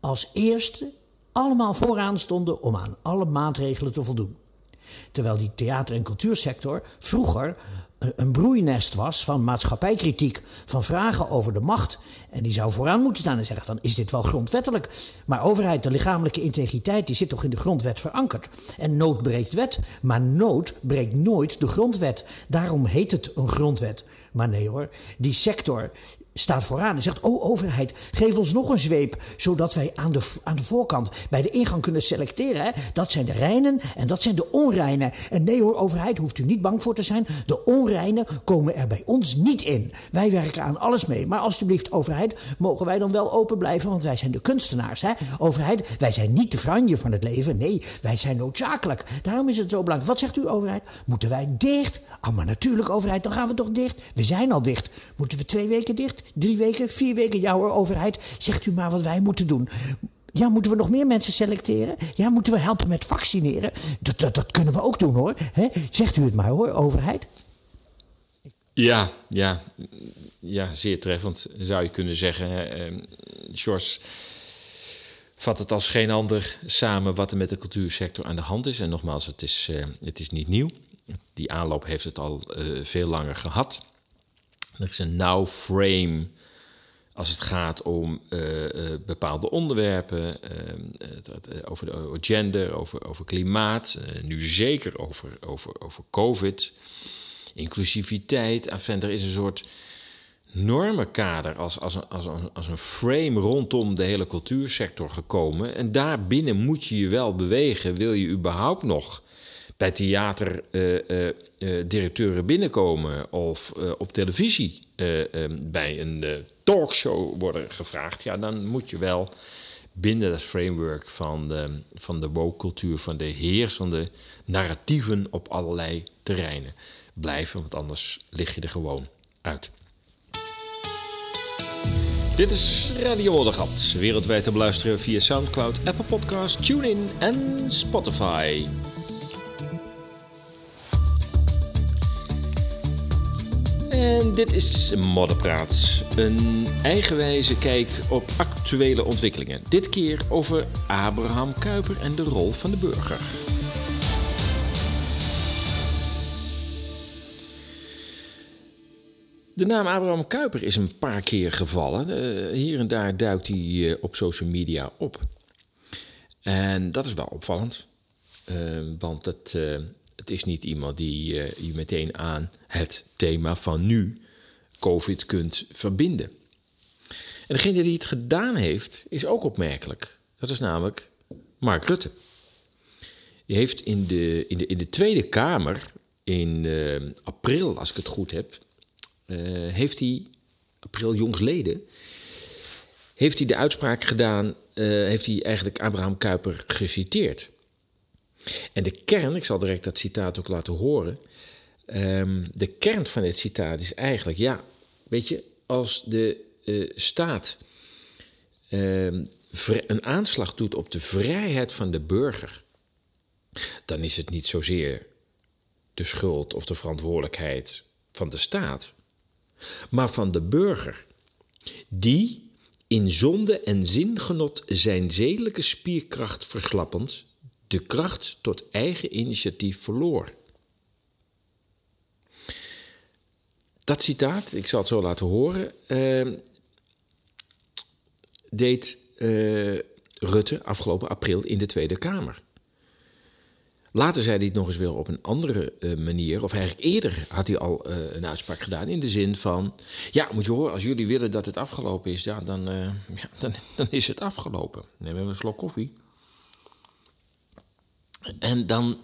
als eerste allemaal vooraan stonden om aan alle maatregelen te voldoen. Terwijl die theater- en cultuursector vroeger een broeinest was van maatschappijkritiek, van vragen over de macht. En die zou vooraan moeten staan en zeggen van, is dit wel grondwettelijk? Maar overheid, de lichamelijke integriteit, die zit toch in de grondwet verankerd. En nood breekt wet, maar nood breekt nooit de grondwet. Daarom heet het een grondwet. Maar nee hoor, die sector staat vooraan en zegt: Oh, overheid, geef ons nog een zweep. Zodat wij aan de, aan de voorkant bij de ingang kunnen selecteren. Hè? Dat zijn de reinen en dat zijn de onreinen. En nee hoor, overheid, hoeft u niet bang voor te zijn. De onreinen komen er bij ons niet in. Wij werken aan alles mee. Maar alstublieft, overheid, mogen wij dan wel open blijven? Want wij zijn de kunstenaars. Hè? Overheid, wij zijn niet de franje van het leven. Nee, wij zijn noodzakelijk. Daarom is het zo belangrijk. Wat zegt u, overheid? Moeten wij dicht? Oh, maar natuurlijk, overheid, dan gaan we toch dicht? We zijn al dicht. Moeten we twee weken dicht? Drie weken, vier weken, hoor, overheid, zegt u maar wat wij moeten doen. Ja, moeten we nog meer mensen selecteren? Ja, moeten we helpen met vaccineren? Dat, dat, dat kunnen we ook doen hoor. He? Zegt u het maar hoor, overheid. Ja, ja, ja, zeer treffend zou je kunnen zeggen. Ehm, George vat het als geen ander samen wat er met de cultuursector aan de hand is. En nogmaals, het is, uh, het is niet nieuw. Die aanloop heeft het al uh, veel langer gehad. Er is een nauw frame als het gaat om uh, uh, bepaalde onderwerpen, uh, over de gender, over, over klimaat, nu zeker over, over, over COVID, inclusiviteit. Enfin, er is een soort normenkader als, als, een, als, een, als een frame rondom de hele cultuursector gekomen. En daarbinnen moet je je wel bewegen, wil je überhaupt nog bij theaterdirecteuren uh, uh, binnenkomen of op televisie bij een talkshow worden gevraagd, ja, dan moet je wel binnen dat framework van de, van de woke-cultuur, van de heersende narratieven op allerlei terreinen blijven, want anders lig je er gewoon uit. Dit is Radio Moddergat, wereldwijd te beluisteren via Soundcloud, Apple Podcasts, TuneIn en Spotify. En dit is Modderpraat, een eigenwijze kijk op actuele ontwikkelingen. Dit keer over Abraham Kuyper en de rol van de burger. De naam Abraham Kuyper is een paar keer gevallen. Uh, hier en daar duikt hij uh, op social media op. En dat is wel opvallend. Uh, want het, het is niet iemand die je meteen aan het thema van nu, COVID, kunt verbinden. En degene die het gedaan heeft, is ook opmerkelijk. Dat is namelijk Mark Rutte. Die heeft in de, in de, in de Tweede Kamer in april, als ik het goed heb, uh, heeft hij, april jongsleden, heeft hij de uitspraak gedaan, uh, heeft hij eigenlijk Abraham Kuyper geciteerd. En de kern, ik zal direct dat citaat ook laten horen. Um, de kern van dit citaat is eigenlijk, ja, weet je, als de uh, staat um, een aanslag doet op de vrijheid van de burger, dan is het niet zozeer de schuld of de verantwoordelijkheid van de staat, maar van de burger, die in zonde en zingenot zijn zedelijke spierkracht verslappend de kracht tot eigen initiatief verloor. Dat citaat, ik zal het zo laten horen, uh, deed uh, Rutte afgelopen april in de Tweede Kamer. Later zei hij het nog eens weer op een andere uh, manier. Of eigenlijk eerder had hij al uh, een uitspraak gedaan. In de zin van: Ja, moet je horen, als jullie willen dat het afgelopen is, ja, dan, ja, dan, dan, is het afgelopen. Neem even een slok koffie. En dan.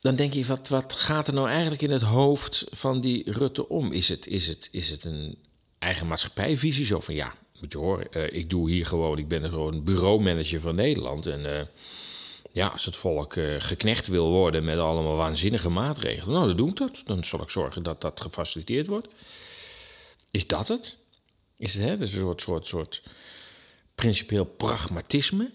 Dan denk je, wat, wat gaat er nou eigenlijk in het hoofd van die Rutte om? Is het, is het, is het een eigen maatschappijvisie? Zo van ja, moet je horen, ik doe hier gewoon, ik ben gewoon bureaumanager van Nederland. En ja, als het volk uh, geknecht wil worden met allemaal waanzinnige maatregelen, nou, dan doe ik dat. Dan zal ik zorgen dat dat gefaciliteerd wordt. Is dat het? Is het hè? Dus een soort, soort, soort principieel pragmatisme?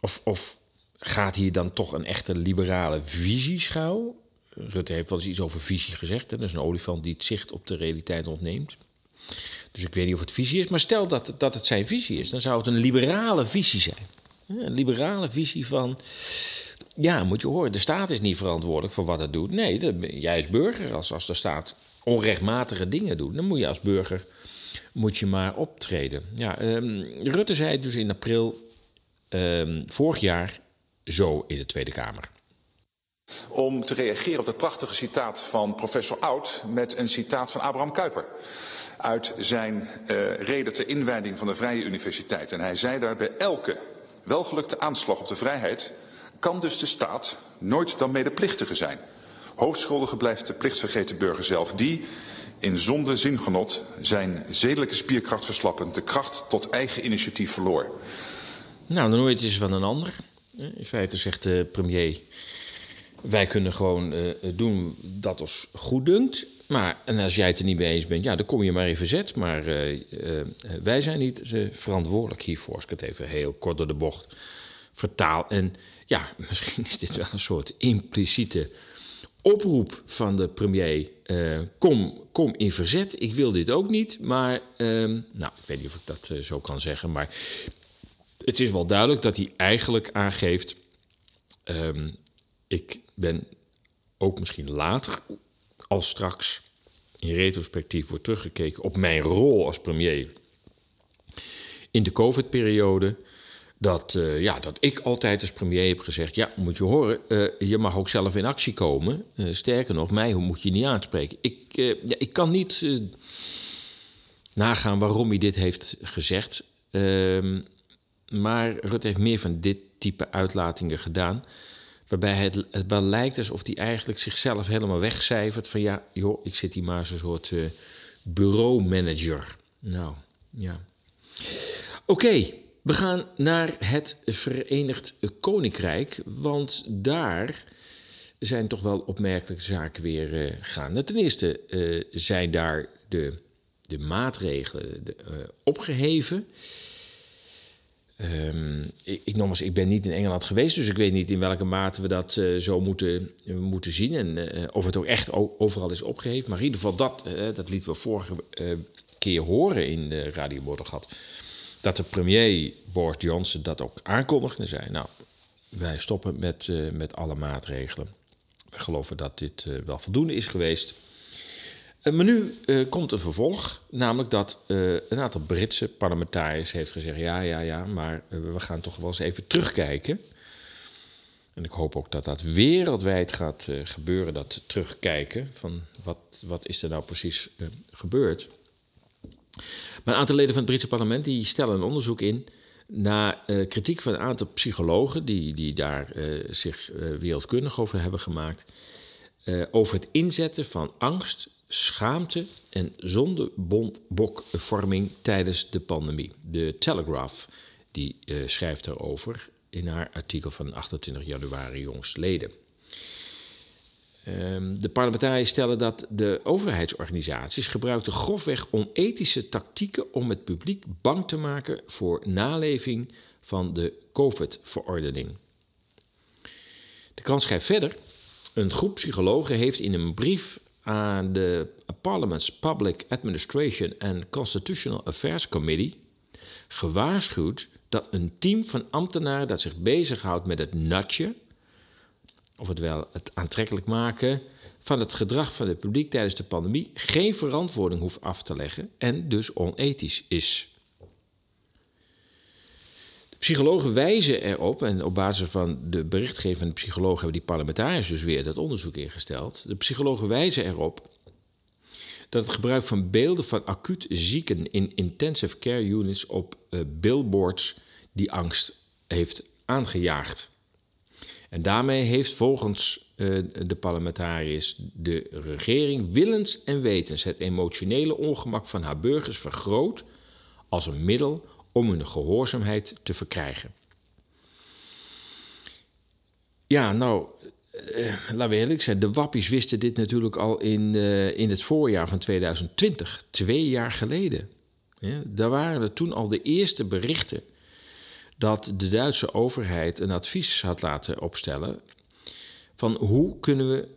Of, of gaat hier dan toch een echte liberale visie schuil? Rutte heeft wel eens iets over visie gezegd. Hè? Dat is een olifant die het zicht op de realiteit ontneemt. Dus ik weet niet of het visie is. Maar stel dat, dat het zijn visie is, dan zou het een liberale visie zijn. Een liberale visie van. Ja, moet je horen, de staat is niet verantwoordelijk voor wat het doet. Nee, de, jij als burger, als, als de staat onrechtmatige dingen doet, dan moet je als burger moet je maar optreden. Ja, um, Rutte zei dus in april um, vorig jaar zo in de Tweede Kamer. Om te reageren op het prachtige citaat van professor Oud met een citaat van Abraham Kuyper uit zijn uh, reden ter inwijding van de Vrije Universiteit. En hij zei daar bij elke welgelukte aanslag op de vrijheid kan dus de staat nooit dan medeplichtige zijn. Hoofdschuldige blijft de plichtvergeten burger zelf, die in zonde zingenot zijn zedelijke spierkracht verslappend de kracht tot eigen initiatief verloor. Nou, dan nooit is van een ander. In feite zegt de premier: wij kunnen gewoon uh, doen dat ons goed dunkt. Maar en als jij het er niet mee eens bent, ja, dan kom je maar even zet. Maar uh, wij zijn niet verantwoordelijk hiervoor. Als ik het even heel kort door de bocht vertaal. En ja, misschien is dit wel een soort impliciete oproep van de premier. Kom, kom in verzet. Ik wil dit ook niet. Maar, ehm, nou, ik weet niet of ik dat zo kan zeggen. Maar het is wel duidelijk dat hij eigenlijk aangeeft. Um, ik ben ook misschien later als straks in retrospectief wordt teruggekeken op mijn rol als premier in de COVID-periode. Dat, uh, ja, dat ik altijd als premier heb gezegd: Ja, moet je horen, uh, je mag ook zelf in actie komen. Uh, sterker nog, mij moet je niet aanspreken. Ik, ja, ik kan niet nagaan waarom hij dit heeft gezegd. Ehm, maar Rutte heeft meer van dit type uitlatingen gedaan. Waarbij het, wel lijkt alsof hij eigenlijk zichzelf helemaal wegcijfert. Van ja, joh, ik zit hier maar als een soort uh, bureaumanager. Nou, ja. Oké, we gaan naar het Verenigd Koninkrijk. Want daar zijn toch wel opmerkelijke zaken weer uh, gaan. Ten eerste uh, zijn daar de de maatregelen opgeheven. Um, ik, ik, ik ben niet in Engeland geweest, dus ik weet niet in welke mate we dat uh, zo moeten, moeten zien. En uh, of het ook echt overal is opgeheven. Maar in ieder geval, dat, dat lieten we vorige keer horen in de Radio Moddergat. Dat de premier Boris Johnson dat ook aankondigde en zei: Nou, wij stoppen met, met alle maatregelen. We geloven dat dit wel voldoende is geweest. Eh, maar nu uh, komt een vervolg, namelijk dat uh, een aantal Britse parlementariërs heeft gezegd: ja, ja, ja, maar we gaan toch wel eens even terugkijken. En ik hoop ook dat dat wereldwijd gaat gebeuren, dat terugkijken van wat, wat is er nou precies gebeurd. Maar een aantal leden van het Britse parlement die stellen een onderzoek in naar kritiek van een aantal psychologen die, die daar zich wereldkundig over hebben gemaakt. over het inzetten van angst schaamte en zondebokvorming tijdens de pandemie. De Telegraph die, uh, schrijft erover in haar artikel van 28 januari jongstleden. Um, de parlementariërs stellen dat de overheidsorganisaties gebruikten grofweg onethische tactieken om het publiek bang te maken voor naleving van de COVID-verordening. De krant schrijft verder. Een groep psychologen heeft in een brief aan de Parliament's Public Administration and Constitutional Affairs Committee gewaarschuwd dat een team van ambtenaren dat zich bezighoudt met het natje, oftewel het aantrekkelijk maken van het gedrag van het publiek tijdens de pandemie, geen verantwoording hoeft af te leggen en dus onethisch is. Psychologen wijzen erop, en op basis van de berichtgeving van de psychologen hebben die parlementariërs dus weer dat onderzoek ingesteld. De psychologen wijzen erop dat het gebruik van beelden van acuut zieken in intensive care units op uh, billboards die angst heeft aangejaagd. En daarmee heeft volgens uh, de parlementariërs de regering willens en wetens het emotionele ongemak van haar burgers vergroot als een middel om hun gehoorzaamheid te verkrijgen. Ja, nou, uh, laten we eerlijk zijn, de wappies wisten dit natuurlijk al in, uh, in het voorjaar van 2020, twee jaar geleden. Ja, daar waren er toen al de eerste berichten dat de Duitse overheid een advies had laten opstellen van hoe kunnen we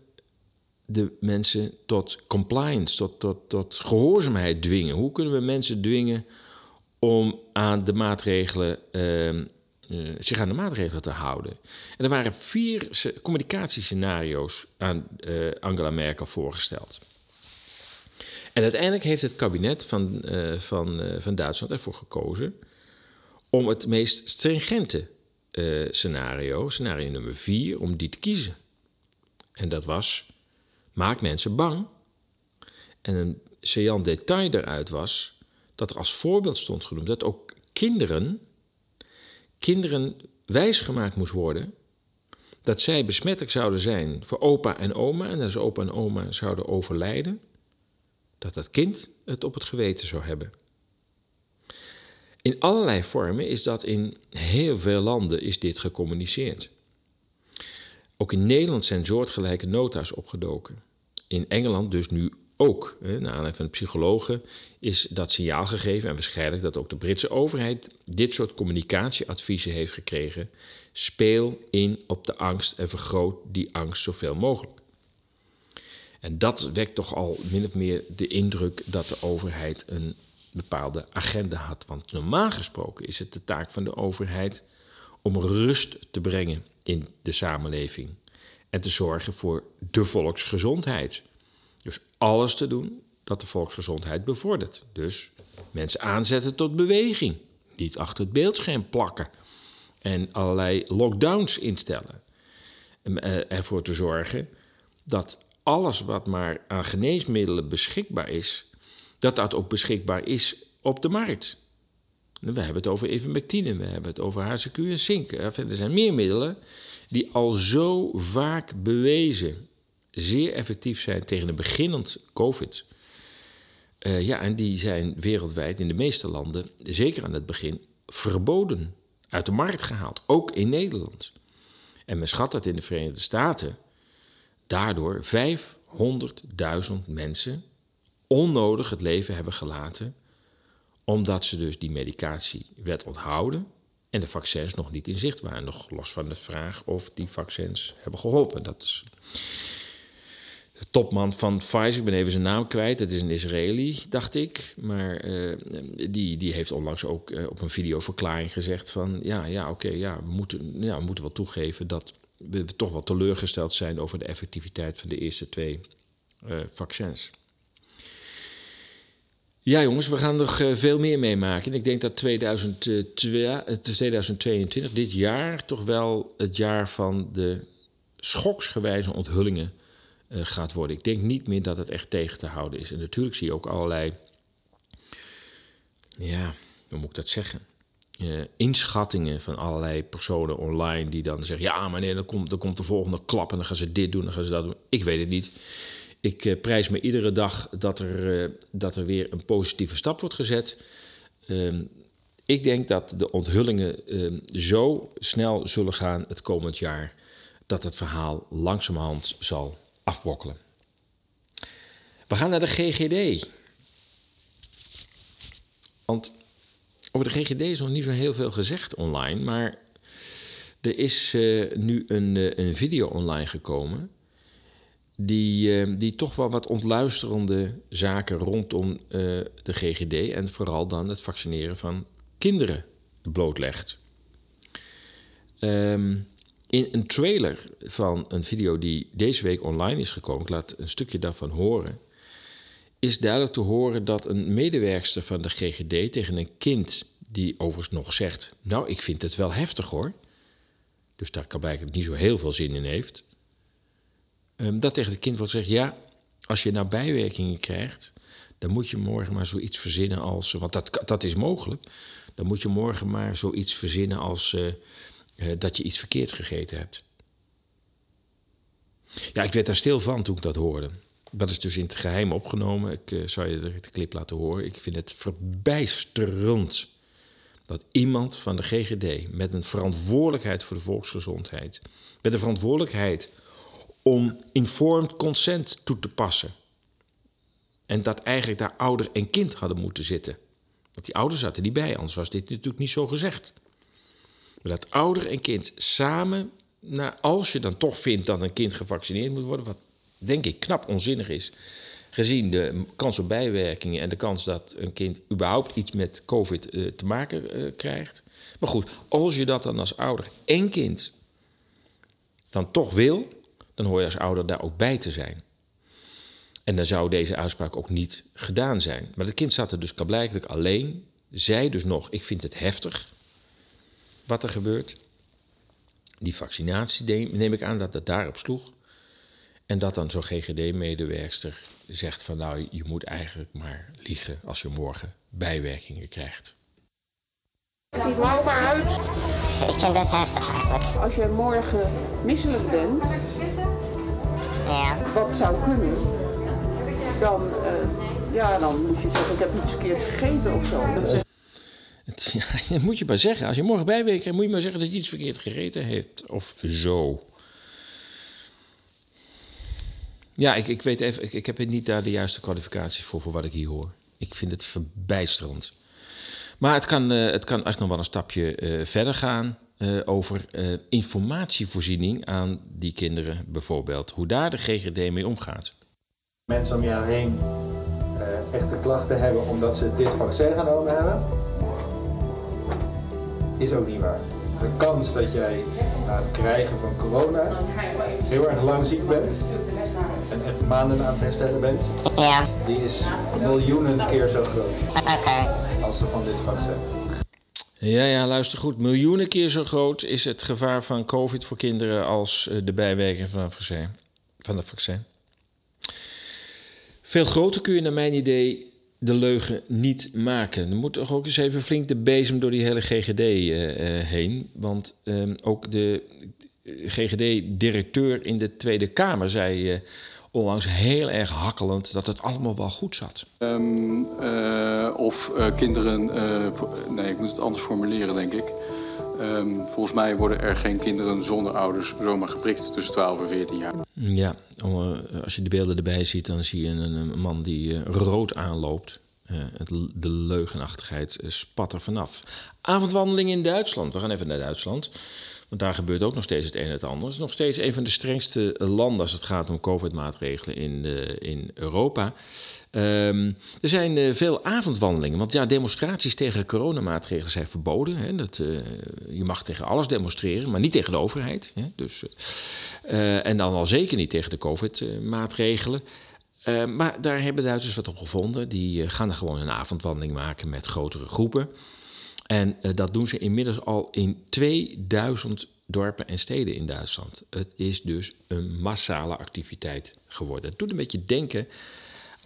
de mensen tot compliance, tot, tot, tot gehoorzaamheid dwingen. Hoe kunnen we mensen dwingen om aan de maatregelen, uh, zich aan de maatregelen te houden. En er waren vier communicatiescenario's aan uh, Angela Merkel voorgesteld. En uiteindelijk heeft het kabinet van, uh, van, van Duitsland ervoor gekozen om het meest stringente scenario, scenario nummer vier, om die te kiezen. En dat was: maak mensen bang. En een saillant detail daaruit was dat er als voorbeeld stond genoemd dat ook kinderen, kinderen wijsgemaakt moest worden dat zij besmettelijk zouden zijn voor opa en oma en als opa en oma zouden overlijden, dat dat kind het op het geweten zou hebben. In allerlei vormen is dat in heel veel landen is dit gecommuniceerd. Ook in Nederland zijn soortgelijke nota's opgedoken. In Engeland dus nu ook, naar aanleiding van de psychologen, is dat signaal gegeven en waarschijnlijk dat ook de Britse overheid dit soort communicatieadviezen heeft gekregen. Speel in op de angst en vergroot die angst zoveel mogelijk. En dat wekt toch al min of meer de indruk dat de overheid een bepaalde agenda had. Want normaal gesproken is het de taak van de overheid om rust te brengen in de samenleving en te zorgen voor de volksgezondheid. Dus alles te doen dat de volksgezondheid bevordert. Dus mensen aanzetten tot beweging. Niet achter het beeldscherm plakken. En allerlei lockdowns instellen. En eh, ervoor te zorgen dat alles wat maar aan geneesmiddelen beschikbaar is, dat dat ook beschikbaar is op de markt. We hebben het over ivermectine, we hebben het over HCQ en zink. Er zijn meer middelen die al zo vaak bewezen zeer effectief zijn tegen een beginnend COVID. Uh, ja, en die zijn wereldwijd in de meeste landen, zeker aan het begin, verboden, uit de markt gehaald, ook in Nederland. En men schat dat in de Verenigde Staten daardoor 500.000 mensen onnodig het leven hebben gelaten, omdat ze dus die medicatie werd onthouden en de vaccins nog niet in zicht waren. Nog los van de vraag of die vaccins hebben geholpen. Dat is topman van Pfizer, ik ben even zijn naam kwijt. Het is een Israëli, dacht ik. Maar uh, die, die heeft onlangs ook uh, op een videoverklaring gezegd van... ja, ja oké, ja, we moeten, ja, moeten wel toegeven dat we toch wel teleurgesteld zijn... over de effectiviteit van de eerste twee uh, vaccins. Ja, jongens, we gaan nog veel meer meemaken. Ik denk dat 2022, dit jaar, toch wel het jaar van de schoksgewijze onthullingen uh, gaat worden. Ik denk niet meer dat het echt tegen te houden is. En natuurlijk zie je ook allerlei, ja, hoe moet ik dat zeggen? Uh, inschattingen van allerlei personen online die dan zeggen: ja, maar nee, dan komt, dan komt de volgende klap en dan gaan ze dit doen, dan gaan ze dat doen. Ik weet het niet. Ik uh, prijs me iedere dag dat er, dat er weer een positieve stap wordt gezet. Uh, ik denk dat de onthullingen ehm, zo snel zullen gaan het komend jaar dat het verhaal langzamerhand zal afbrokkelen. We gaan naar de GGD. Want over de GGD is nog niet zo heel veel gezegd online, maar er is uh, nu een, uh, een video online gekomen die, uh, die toch wel wat ontluisterende zaken rondom de GGD en vooral dan het vaccineren van kinderen blootlegt. Um, in een trailer van een video die deze week online is gekomen, ik laat een stukje daarvan horen, is duidelijk te horen dat een medewerkster van de GGD tegen een kind, die overigens nog zegt: Nou, ik vind het wel heftig hoor. Dus daar kan blijkbaar niet zo heel veel zin in heeft. Um, dat tegen het kind wordt gezegd: Ja, als je nou bijwerkingen krijgt, dan moet je morgen maar zoiets verzinnen als. Want dat, dat is mogelijk. Dan moet je morgen maar zoiets verzinnen als. Uh, uh, dat je iets verkeerds gegeten hebt. Ja, ik werd daar stil van toen ik dat hoorde. Dat is dus in het geheim opgenomen. Ik uh, zal je de, de clip laten horen. Ik vind het verbijsterend dat iemand van de GGD met een verantwoordelijkheid voor de volksgezondheid, met een verantwoordelijkheid om informed consent toe te passen, en dat eigenlijk daar ouder en kind hadden moeten zitten. Want die ouders zaten niet bij, anders was dit natuurlijk niet zo gezegd. Maar dat ouder en kind samen, nou, als je dan toch vindt dat een kind gevaccineerd moet worden, wat denk ik knap onzinnig is, gezien de kans op bijwerkingen en de kans dat een kind überhaupt iets met COVID uh, te maken uh, krijgt. Maar goed, als je dat dan als ouder en kind dan toch wil, dan hoor je als ouder daar ook bij te zijn. En dan zou deze uitspraak ook niet gedaan zijn. Maar het kind zat er dus blijkbaar alleen, zei dus nog: Ik vind het heftig wat er gebeurt. Die vaccinatie neem ik aan dat het daarop sloeg. En dat dan zo'n GGD-medewerkster zegt van nou, je moet eigenlijk maar liegen als je morgen bijwerkingen krijgt. Het ziet er maar uit. Ik vind het heftig eigenlijk. Als je morgen misselijk bent, ja. wat zou kunnen, dan, uh, ja, dan moet je zeggen ik heb iets verkeerd gegeten of zo. Dat moet je maar zeggen. Als je morgen bijwerkt, moet je maar zeggen dat je iets verkeerd gegeten heeft. Of zo. Ja, ik, ik weet even, ik, ik heb niet daar de juiste kwalificaties voor, voor wat ik hier hoor. Ik vind het verbijsterend. Maar het kan, uh, het kan echt nog wel een stapje uh, verder gaan. Uh, over informatievoorziening aan die kinderen bijvoorbeeld. Hoe daar de GGD mee omgaat. Mensen om jou heen echte klachten hebben omdat ze dit vaccin genomen hebben is ook niet waar. De kans dat jij na het krijgen van corona heel erg lang ziek bent en echt maanden aan het herstellen bent, ja. die is miljoenen keer zo groot okay. als de van dit vaccin. Ja, ja, luister goed. Miljoenen keer zo groot is het gevaar van COVID voor kinderen als de bijwerking van het vaccin. Van het vaccin. Veel groter kun je naar mijn idee de leugen niet maken. Er moet toch ook eens even flink de bezem door die hele GGD uh, uh, heen. Want uh, ook de GGD-directeur in de Tweede Kamer zei uh, onlangs heel erg hakkelend dat het allemaal wel goed zat. Um, of kinderen, nee, ik moet het anders formuleren, denk ik. Ehm, volgens mij worden er geen kinderen zonder ouders zomaar geprikt tussen 12 en 14 jaar. Ja, eh, als je de beelden erbij ziet, dan zie je een, man die eh, rood aanloopt. Eh, het, de leugenachtigheid spat er vanaf. Avondwandeling in Duitsland. We gaan even naar Duitsland. Want daar gebeurt ook nog steeds het een en het ander. Het is nog steeds een van de strengste landen als het gaat om COVID-maatregelen in, eh, in Europa. Ehm, er zijn eh, veel avondwandelingen. Want ja, demonstraties tegen coronamaatregelen zijn verboden. Hè. Dat, eh, je mag tegen alles demonstreren, maar niet tegen de overheid. Hè. Dus, en dan al zeker niet tegen de COVID-maatregelen. Uh, maar daar hebben Duitsers wat op gevonden. Die gaan er gewoon een avondwandeling maken met grotere groepen. En uh, dat doen ze inmiddels al in 2000 dorpen en steden in Duitsland. Het is dus een massale activiteit geworden. Het doet een beetje denken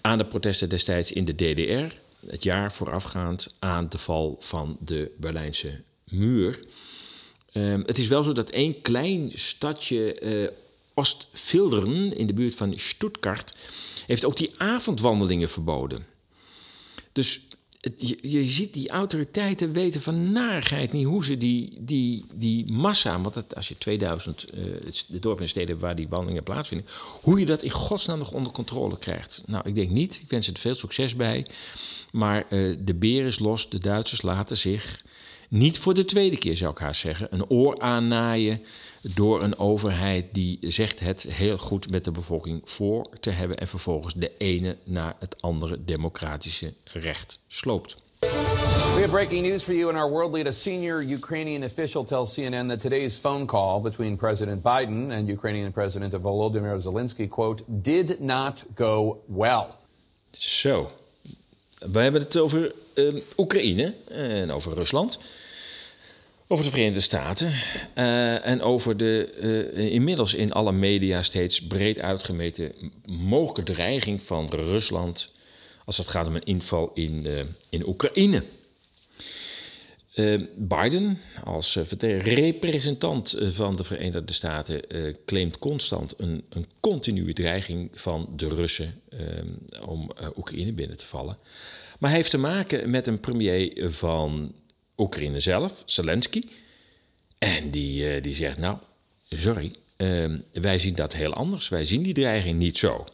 aan de protesten destijds in de DDR. Het jaar voorafgaand aan de val van de Berlijnse muur. Ehm, het is wel zo dat één klein stadje Oostfilderen in de buurt van Stuttgart heeft ook die avondwandelingen verboden. Dus je, je, ziet die autoriteiten weten van narigheid niet hoe ze die, die, die massa, want het, als je 2000 uh, de dorpen en steden waar die wandelingen plaatsvinden, hoe je dat in godsnaam nog onder controle krijgt. Nou, ik denk niet. Ik wens het veel succes bij. Maar uh, de beer is los. De Duitsers laten zich niet voor de tweede keer, zou ik haar zeggen, een oor aannaaien door een overheid die zegt het heel goed met de bevolking voor te hebben en vervolgens de ene na het andere democratische recht sloopt. We have breaking news for you in our world lead. A senior Ukrainian official tells CNN that today's phone call between President Biden and Ukrainian President Volodymyr Zelensky, quote, did not go well. Zo, we hebben het over uh, Oekraïne en over Rusland. Over de Verenigde Staten uh, en over de uh, inmiddels in alle media steeds breed uitgemeten mogelijke dreiging van Rusland als het gaat om een inval in, uh, in Oekraïne. Biden, als representant van de Verenigde Staten, claimt constant een, een continue dreiging van de Russen om Oekraïne binnen te vallen. Maar hij heeft te maken met een premier van Oekraïne zelf, Zelensky. En die, uh, die zegt, nou, sorry, uh, wij zien dat heel anders. Wij zien die dreiging niet zo.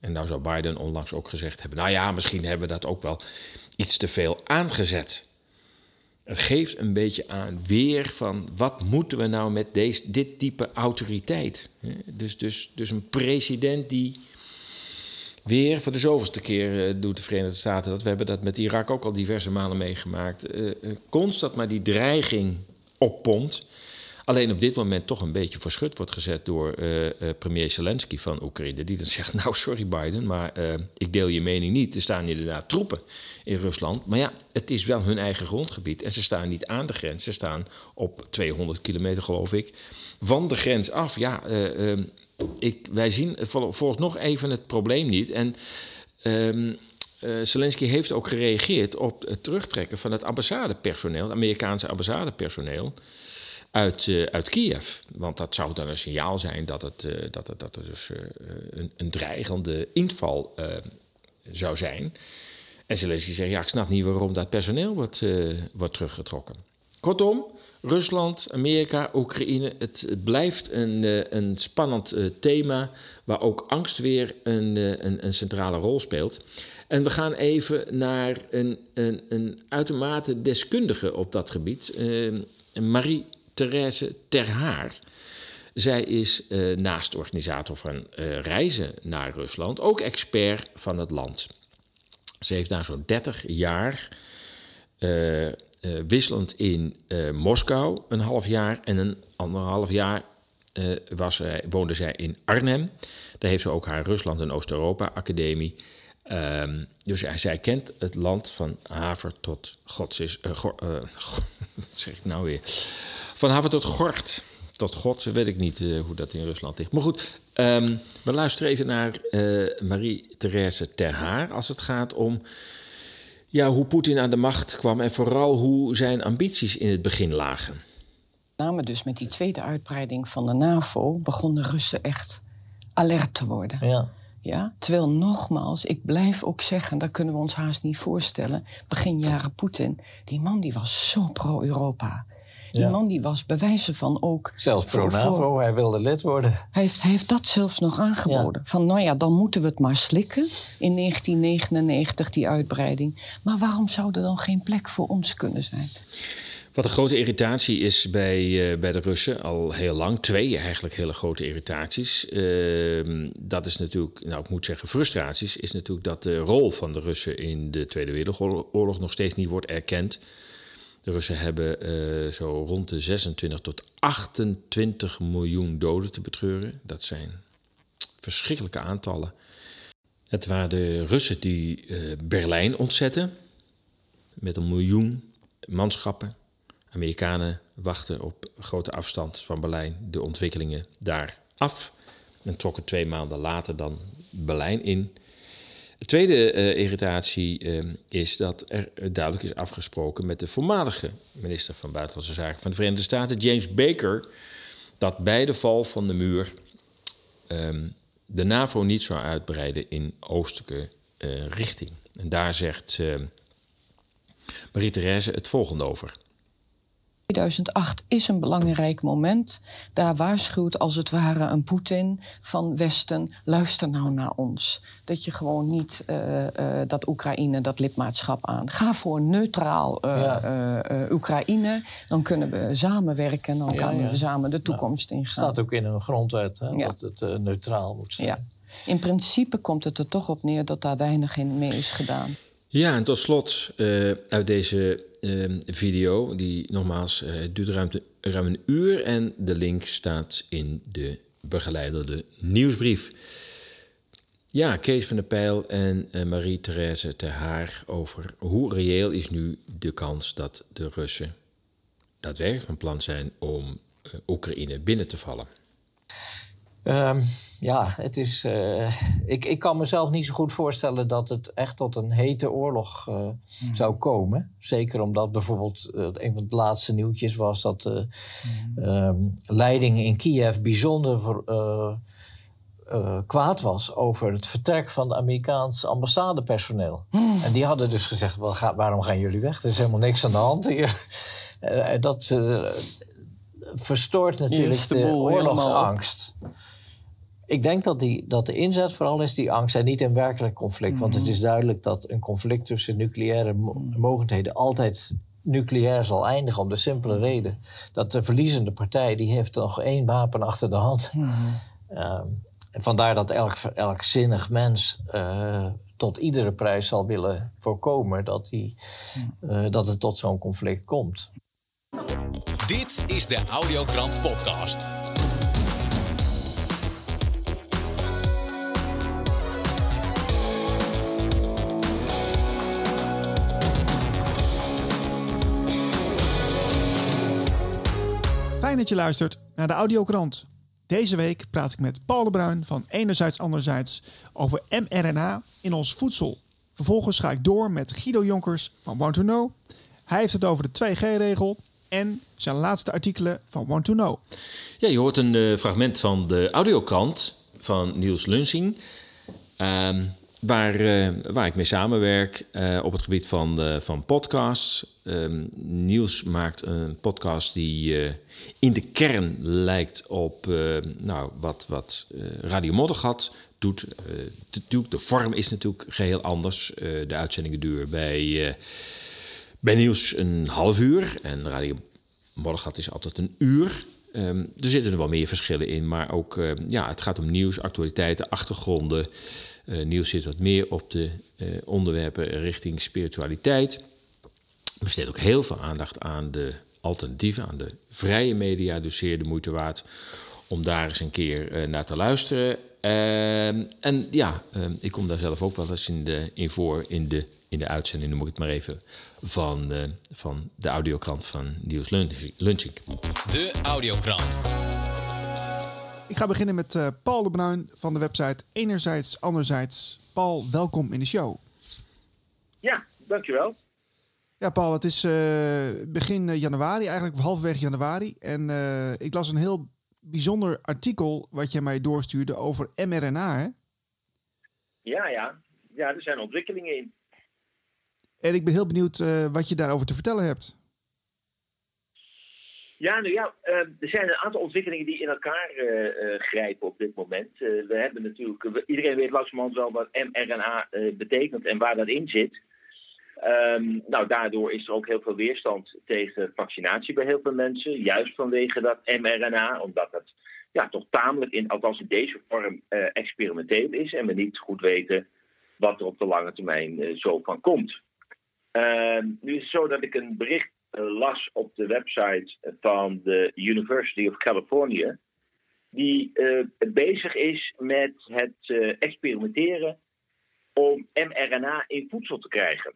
En nou zou Biden onlangs ook gezegd hebben, nou ja, misschien hebben we dat ook wel iets te veel aangezet. Het geeft een beetje aan weer van wat moeten we nou met deze, dit type autoriteit. Dus, dus, dus een president die weer voor de zoveelste keer uh, doet de Verenigde Staten dat. We hebben dat met Irak ook al diverse malen meegemaakt. Uh, constant maar die dreiging oppompt. Alleen op dit moment toch een beetje voor schut wordt gezet door premier Zelensky van Oekraïne. Die dan zegt, nou sorry Biden, maar ik deel je mening niet. Er staan inderdaad troepen in Rusland. Maar ja, het is wel hun eigen grondgebied. En ze staan niet aan de grens. Ze staan op 200 kilometer geloof ik. Van de grens af, ja ik, wij zien volgens nog even het probleem niet. En um, uh, Zelensky heeft ook gereageerd op het terugtrekken van het ambassadepersoneel, het Amerikaanse ambassadepersoneel, uit, uh, uit Kiev. Want dat zou dan een signaal zijn dat, het, uh, dat, het, dat er dus een, een, dreigende inval zou zijn. En Zelensky zegt, ja, ik snap niet waarom dat personeel wordt, wordt teruggetrokken. Kortom, Rusland, Amerika, Oekraïne. Het, blijft een, uh, een spannend uh, thema waar ook angst weer een, uh, een, een, centrale rol speelt. En we gaan even naar een, een, een uitermate deskundige op dat gebied, Marie-Thérèse Terhaar. Zij is naast organisator van reizen naar Rusland ook expert van het land. Ze heeft daar zo'n 30 jaar uh, wisselend in uh, Moskou een half jaar en een anderhalf jaar uh, was woonde zij in Arnhem. Daar heeft ze ook haar Rusland- en Oost-Europa-academie. Um, dus zij kent het land van haver tot gods go, wat zeg ik nou weer? Van haver tot gort. Tot God, weet ik niet hoe dat in Rusland ligt. Maar goed, um, we luisteren even naar Marie-Thérèse Terhaar als het gaat om ja, hoe Poetin aan de macht kwam en vooral hoe zijn ambities in het begin lagen. Met name dus met die tweede uitbreiding van de NAVO begonnen Russen echt alert te worden. Ja. Ja, terwijl nogmaals, ik blijf ook zeggen, dat kunnen we ons haast niet voorstellen. Begin jaren Poetin, die man die was zo pro-Europa. Die Ja. man die was bewijzen van ook... Zelfs voor- pro-NAVO, voor- hij wilde lid worden. Hij heeft, hij heeft dat zelfs nog aangeboden. Van nou ja, dan moeten we het maar slikken in 1999, die uitbreiding. Maar waarom zou er dan geen plek voor ons kunnen zijn? Wat een grote irritatie is bij, eh, bij de Russen al heel lang. Twee eigenlijk hele grote irritaties. Ehm, dat is natuurlijk, nou ik moet zeggen frustraties, is natuurlijk dat de rol van de Russen in de Tweede Wereldoorlog nog steeds niet wordt erkend. De Russen hebben eh, zo rond de 26 tot 28 miljoen doden te betreuren. Dat zijn verschrikkelijke aantallen. Het waren de Russen die eh, Berlijn ontzetten met een miljoen manschappen. Amerikanen wachten op grote afstand van Berlijn de ontwikkelingen daar af en trokken twee maanden later dan Berlijn in. De tweede eh, irritatie eh, is dat er duidelijk is afgesproken met de voormalige minister van Buitenlandse Zaken van de Verenigde Staten, James Baker, dat bij de val van de muur ehm, de NAVO niet zou uitbreiden in oostelijke eh, richting. En daar zegt eh, Marie-Thérèse het volgende over. 2008 is een belangrijk moment. Daar waarschuwt als het ware een Poetin van Westen... luister nou naar ons. Dat je gewoon niet eh, eh, dat Oekraïne dat lidmaatschap aan. Ga voor neutraal eh, Ja. Oekraïne. Dan kunnen we samenwerken. Dan Ja, kunnen ja. we samen de toekomst Het ingaan. staat ook in een grondwet hè, Ja. dat het neutraal moet zijn. Ja. In principe komt het er toch op neer dat daar weinig in mee is gedaan. Ja, en tot slot eh, uit deze eh, video, die nogmaals eh, duurt ruim, te- een uur en de link staat in de begeleidende nieuwsbrief. Ja, Kees van der Pijl en eh, Marie-Thérèse ter Haar over hoe reëel is nu de kans dat de Russen daadwerkelijk van plan zijn om eh, Oekraïne binnen te vallen. Ehm, ja, het is. eh, ik, ik kan mezelf niet zo goed voorstellen dat het echt tot een hete oorlog eh, zou komen. Zeker omdat bijvoorbeeld eh, een van de laatste nieuwtjes was dat de ehm, leiding in Kiev bijzonder eh, eh, kwaad was over het vertrek van de Amerikaanse ambassadepersoneel. En die hadden dus gezegd: "Wel, ga- waarom gaan jullie weg? Er is helemaal niks aan de hand hier. Dat verstoort natuurlijk de helemaal oorlogsangst. Ik denk dat, die, dat de inzet vooral is die angst en niet een werkelijk conflict. Want het Mhm. is duidelijk dat een conflict tussen nucleaire mo- mogendheden altijd nucleair zal eindigen. Om de simpele reden dat de verliezende partij die heeft nog één wapen achter de hand. Ehm, en vandaar dat elk, elk zinnig mens eh, tot iedere prijs zal willen voorkomen dat, die, eh, dat het tot zo'n conflict komt. Dit is de Audiokrant Podcast. Fijn dat je luistert naar de Audiokrant. Deze week praat ik met Paul de Bruin van Enerzijds Anderzijds over mRNA in ons voedsel. Vervolgens ga ik door met Guido Jonkers van Want to Know. Hij heeft het over de 2G-regel en zijn laatste artikelen van Want to Know. Ja, je hoort een eh, fragment van de audiokrant van Niels Lunsing. ehm, waar, eh, waar ik mee samenwerk eh, op het gebied van, eh, van podcasts. Niels maakt een podcast die in de kern lijkt op nou, wat, wat Radio Moddergat doet. Natuurlijk, de vorm is natuurlijk geheel anders. De uitzendingen duren bij, bij Niels een half uur en Radio Moddergat is altijd een uur. Ehm, er zitten er wel meer verschillen in, maar ook ehm, ja, het gaat om nieuws, actualiteiten, achtergronden. Eh Niels zit wat meer op de eh, onderwerpen richting spiritualiteit. Besteedt ook heel veel aandacht aan de alternatieven, aan de vrije media. Dus zeer de moeite waard om daar eens een keer eh, naar te luisteren. Ehm, en ja, ehm, ik kom daar zelf ook wel eens in, de, in voor in de, in de uitzending, noem ik het maar even, van, van de audiokrant van Niels Lunching. De Audiokrant. Ik ga beginnen met eh, Paul de Bruin van de website Enerzijds Anderzijds. Paul, welkom in de show. Ja, dankjewel. Ja, Paul, het is eh, begin eh, januari, eigenlijk halverwege januari. En ik las een heel bijzonder artikel wat je mij doorstuurde over mRNA. Hè? Ja, ja. Ja, er zijn ontwikkelingen in. En ik ben heel benieuwd wat je daarover te vertellen hebt. Ja, nou ja, eh, er zijn een aantal ontwikkelingen die in elkaar eh, eh, grijpen op dit moment. We hebben natuurlijk, iedereen weet langzamerhand wel wat mRNA betekent en waar dat in zit. Ehm, nou, daardoor is er ook heel veel weerstand tegen vaccinatie bij heel veel mensen. Juist vanwege dat mRNA, omdat het ja, toch tamelijk, in, althans in deze vorm, eh, experimenteel is. En we niet goed weten wat er op de lange termijn zo van komt. Ehm, nu is het zo dat ik een bericht las op de website van de University of California. Die eh, bezig is met het eh, experimenteren om mRNA in voedsel te krijgen.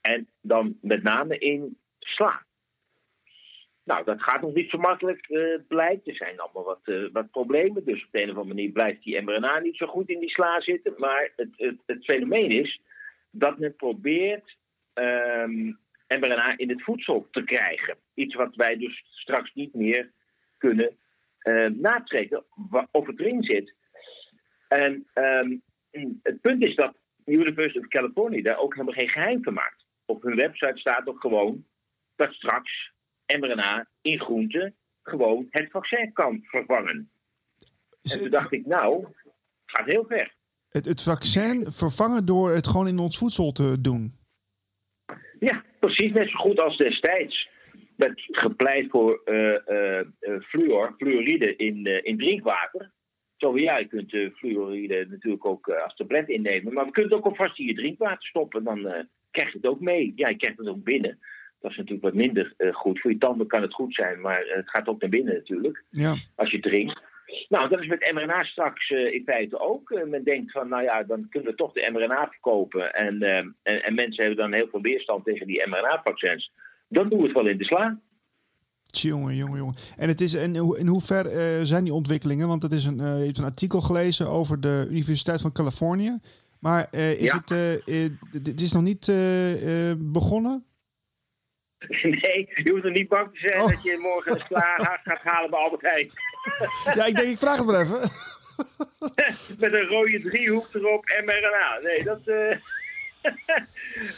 En dan met name in sla. Nou, dat gaat nog niet zo makkelijk, eh, blijkt. Er zijn allemaal wat, wat problemen. Dus op de een of andere manier blijft die mRNA niet zo goed in die sla zitten. Maar het, het, het fenomeen is dat men probeert mRNA in het voedsel te krijgen. Iets wat wij dus straks niet meer kunnen eh natrekken of het erin zit. En ehm, het punt is dat de University of California daar ook helemaal geen geheim van maakt. Op hun website staat ook gewoon dat straks mRNA in groenten gewoon het vaccin kan vervangen. En toen dacht ik, nou, gaat heel ver. Het, het vaccin vervangen door het gewoon in ons voedsel te doen. Ja, precies net zo goed als destijds werd gepleit voor eh, fluor, fluoride in, in drinkwater. Zo ja, je kunt fluoride natuurlijk ook als tablet innemen, maar we kunnen het ook alvast in je drinkwater stoppen. Dan krijg je het ook mee. Ja, je krijgt het ook binnen. Dat is natuurlijk wat minder goed. Voor je tanden kan het goed zijn, maar het gaat ook naar binnen natuurlijk Ja. als je drinkt. Nou, dat is met mRNA straks eh, in feite ook. Eh, men denkt van, nou ja, dan kunnen we toch de mRNA verkopen. En, eh, en, en mensen hebben dan heel veel weerstand tegen die mRNA-vaccins. Dan doen we het wel in de sla. Jongen, jongen, jongen. En het is in, in hoever zijn die ontwikkelingen? Want het is een, je hebt een artikel gelezen over de Universiteit van Californië. Maar is Ja. het, dit is nog niet begonnen? Nee, je hoeft er niet bang te zijn dat je morgen een gaat halen bij Albert Heijn. Ja, ik denk, ik vraag het maar even. Met een rode driehoek erop mRNA. Nee, dat... eh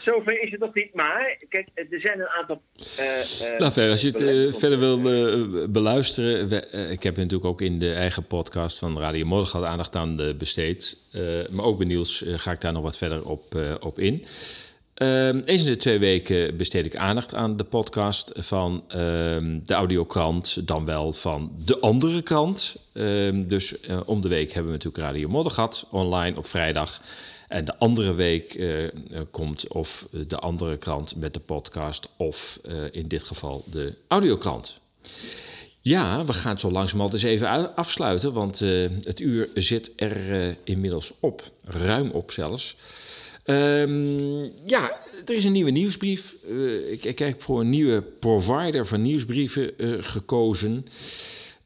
Zover is het nog niet. Maar, kijk, er zijn een aantal... eh, eh, Nou, verder, als je het verder wil beluisteren. we- ik heb natuurlijk ook in de eigen podcast van Radio Moddergat aandacht aan besteed. Eh, maar ook bij Niels ga ik daar nog wat verder op, eh, op in. Ehm, eens in de twee weken besteed ik aandacht aan de podcast van ehm, de audiokrant, dan wel van de andere krant. Ehm, dus eh, om de week hebben we natuurlijk Radio Moddergat online op vrijdag. En de andere week eh, eh, komt of de andere krant met de podcast, of in dit geval de audiokrant. Ja, we gaan zo langzamerhand eens even afsluiten, want het uur zit er inmiddels op, ruim op zelfs. Ehm, ja, er is een nieuwe nieuwsbrief. Eh, ik, ik heb voor een nieuwe provider van nieuwsbrieven eh, gekozen.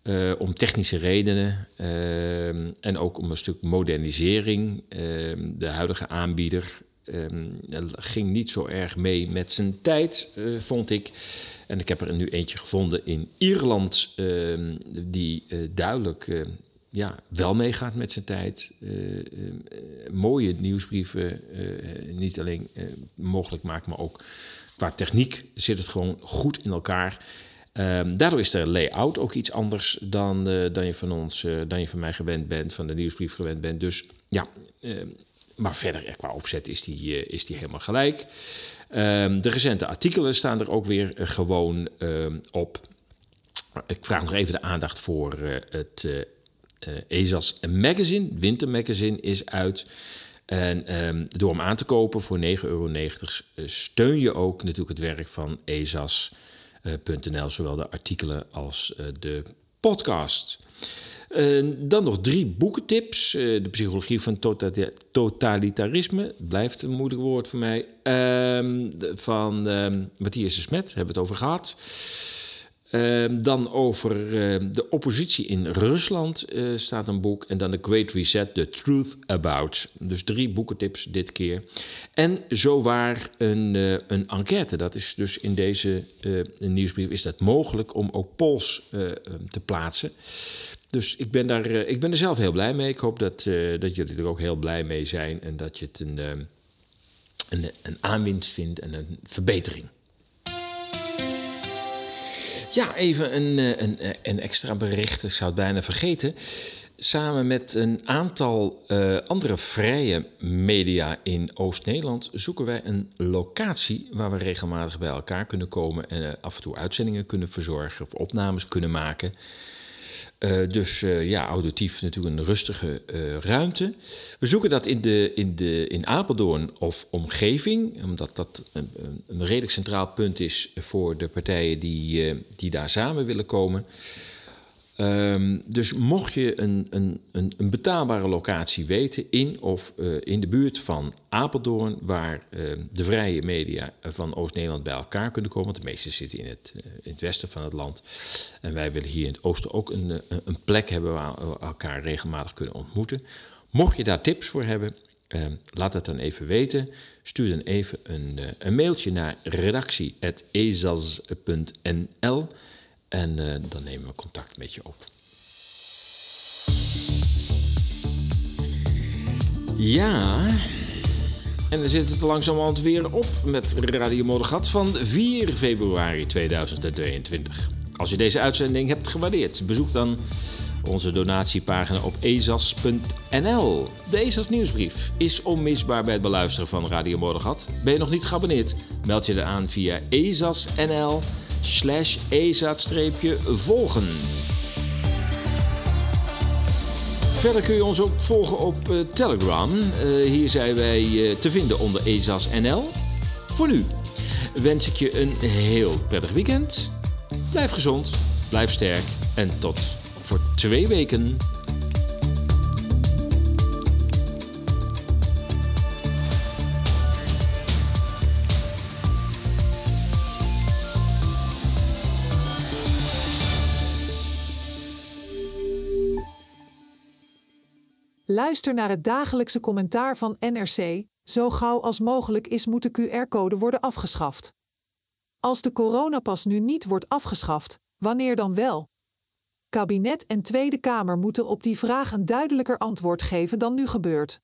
eh, om technische redenen ehm, en ook om een stuk modernisering. Ehm, de huidige aanbieder ging niet zo erg mee met zijn tijd, vond ik. En ik heb er nu eentje gevonden in Ierland, die duidelijk ja, wel meegaat met zijn tijd. Eh, eh, mooie nieuwsbrieven, eh, niet alleen mogelijk maakt, maar ook qua techniek zit het gewoon goed in elkaar. Ehm, daardoor is de layout ook iets anders dan, dan, je van ons, dan je van mij gewend bent, van de nieuwsbrief gewend bent. Dus ja, ehm, maar verder qua opzet is die, is die helemaal gelijk. Ehm, de recente artikelen staan er ook weer gewoon op. Ik vraag nog even de aandacht voor het ESAS Magazine. Winter Magazine is uit. En ehm, door hem aan te kopen voor 9,90 euro eh, steun je ook natuurlijk het werk van ESAS.nl, zowel de artikelen als eh, de podcast. Eh, dan nog drie boekentips. Eh, de psychologie van tota- totalitarisme. Blijft een moeilijk woord voor mij. De- van ehm, Matthias de Smet, hebben we het over gehad. Ehm, dan over ehm, de oppositie in Rusland eh, staat een boek. En dan The Great Reset, The Truth About. Dus drie boekentips dit keer. En zowaar een, eh, een enquête. Dat is dus in deze eh, nieuwsbrief is dat mogelijk om ook polls eh, eh, te plaatsen. Dus ik ben, daar, ik ben er zelf heel blij mee. Ik hoop dat, dat jullie er ook heel blij mee zijn. En dat je het een, een, een aanwinst vindt en een verbetering. Ja, even een, eh, eh, een extra bericht. Ik zou het bijna vergeten. Samen met een aantal uh, andere vrije media in Oost-Nederland zoeken wij een locatie waar we regelmatig bij elkaar kunnen komen en af en toe uitzendingen kunnen verzorgen of opnames kunnen maken. Uh, dus ja, auditief natuurlijk een rustige ruimte. We zoeken dat in, de, in, de, in Apeldoorn of omgeving, omdat dat een, een redelijk centraal punt is voor de partijen die, die daar samen willen komen. Um, dus mocht je een, een, een, een, betaalbare locatie weten in of uh, in de buurt van Apeldoorn, waar uh, de vrije media van Oost-Nederland bij elkaar kunnen komen, want de meeste zitten in het, uh, in het westen van het land. En wij willen hier in het oosten ook een, een plek hebben waar we elkaar regelmatig kunnen ontmoeten. Mocht je daar tips voor hebben, laat het dan even weten. Stuur dan even een, een mailtje naar redactie.ezas.nl. En uh, dan nemen we contact met je op. Ja, en dan zit het langzamerhand weer op met Radio Moddergat van 4 februari 2022. Als je deze uitzending hebt gewaardeerd, bezoek dan onze donatiepagina op ezas.nl. De Ezas nieuwsbrief is onmisbaar bij het beluisteren van Radio Moddergat. Ben je nog niet geabonneerd? Meld je er aan via ezas.nl slash ezaad-volgen. Verder kun je ons ook volgen op uh, Telegram. Uh, hier zijn wij uh, te vinden onder EZAS.nl. Voor nu wens ik je een heel prettig weekend. Blijf gezond, blijf sterk en tot voor twee weken. Luister naar het dagelijkse commentaar van NRC. Zo gauw als mogelijk is moet de QR-code worden afgeschaft. Als de coronapas nu niet wordt afgeschaft, wanneer dan wel? Kabinet en Tweede Kamer moeten op die vraag een duidelijker antwoord geven dan nu gebeurt.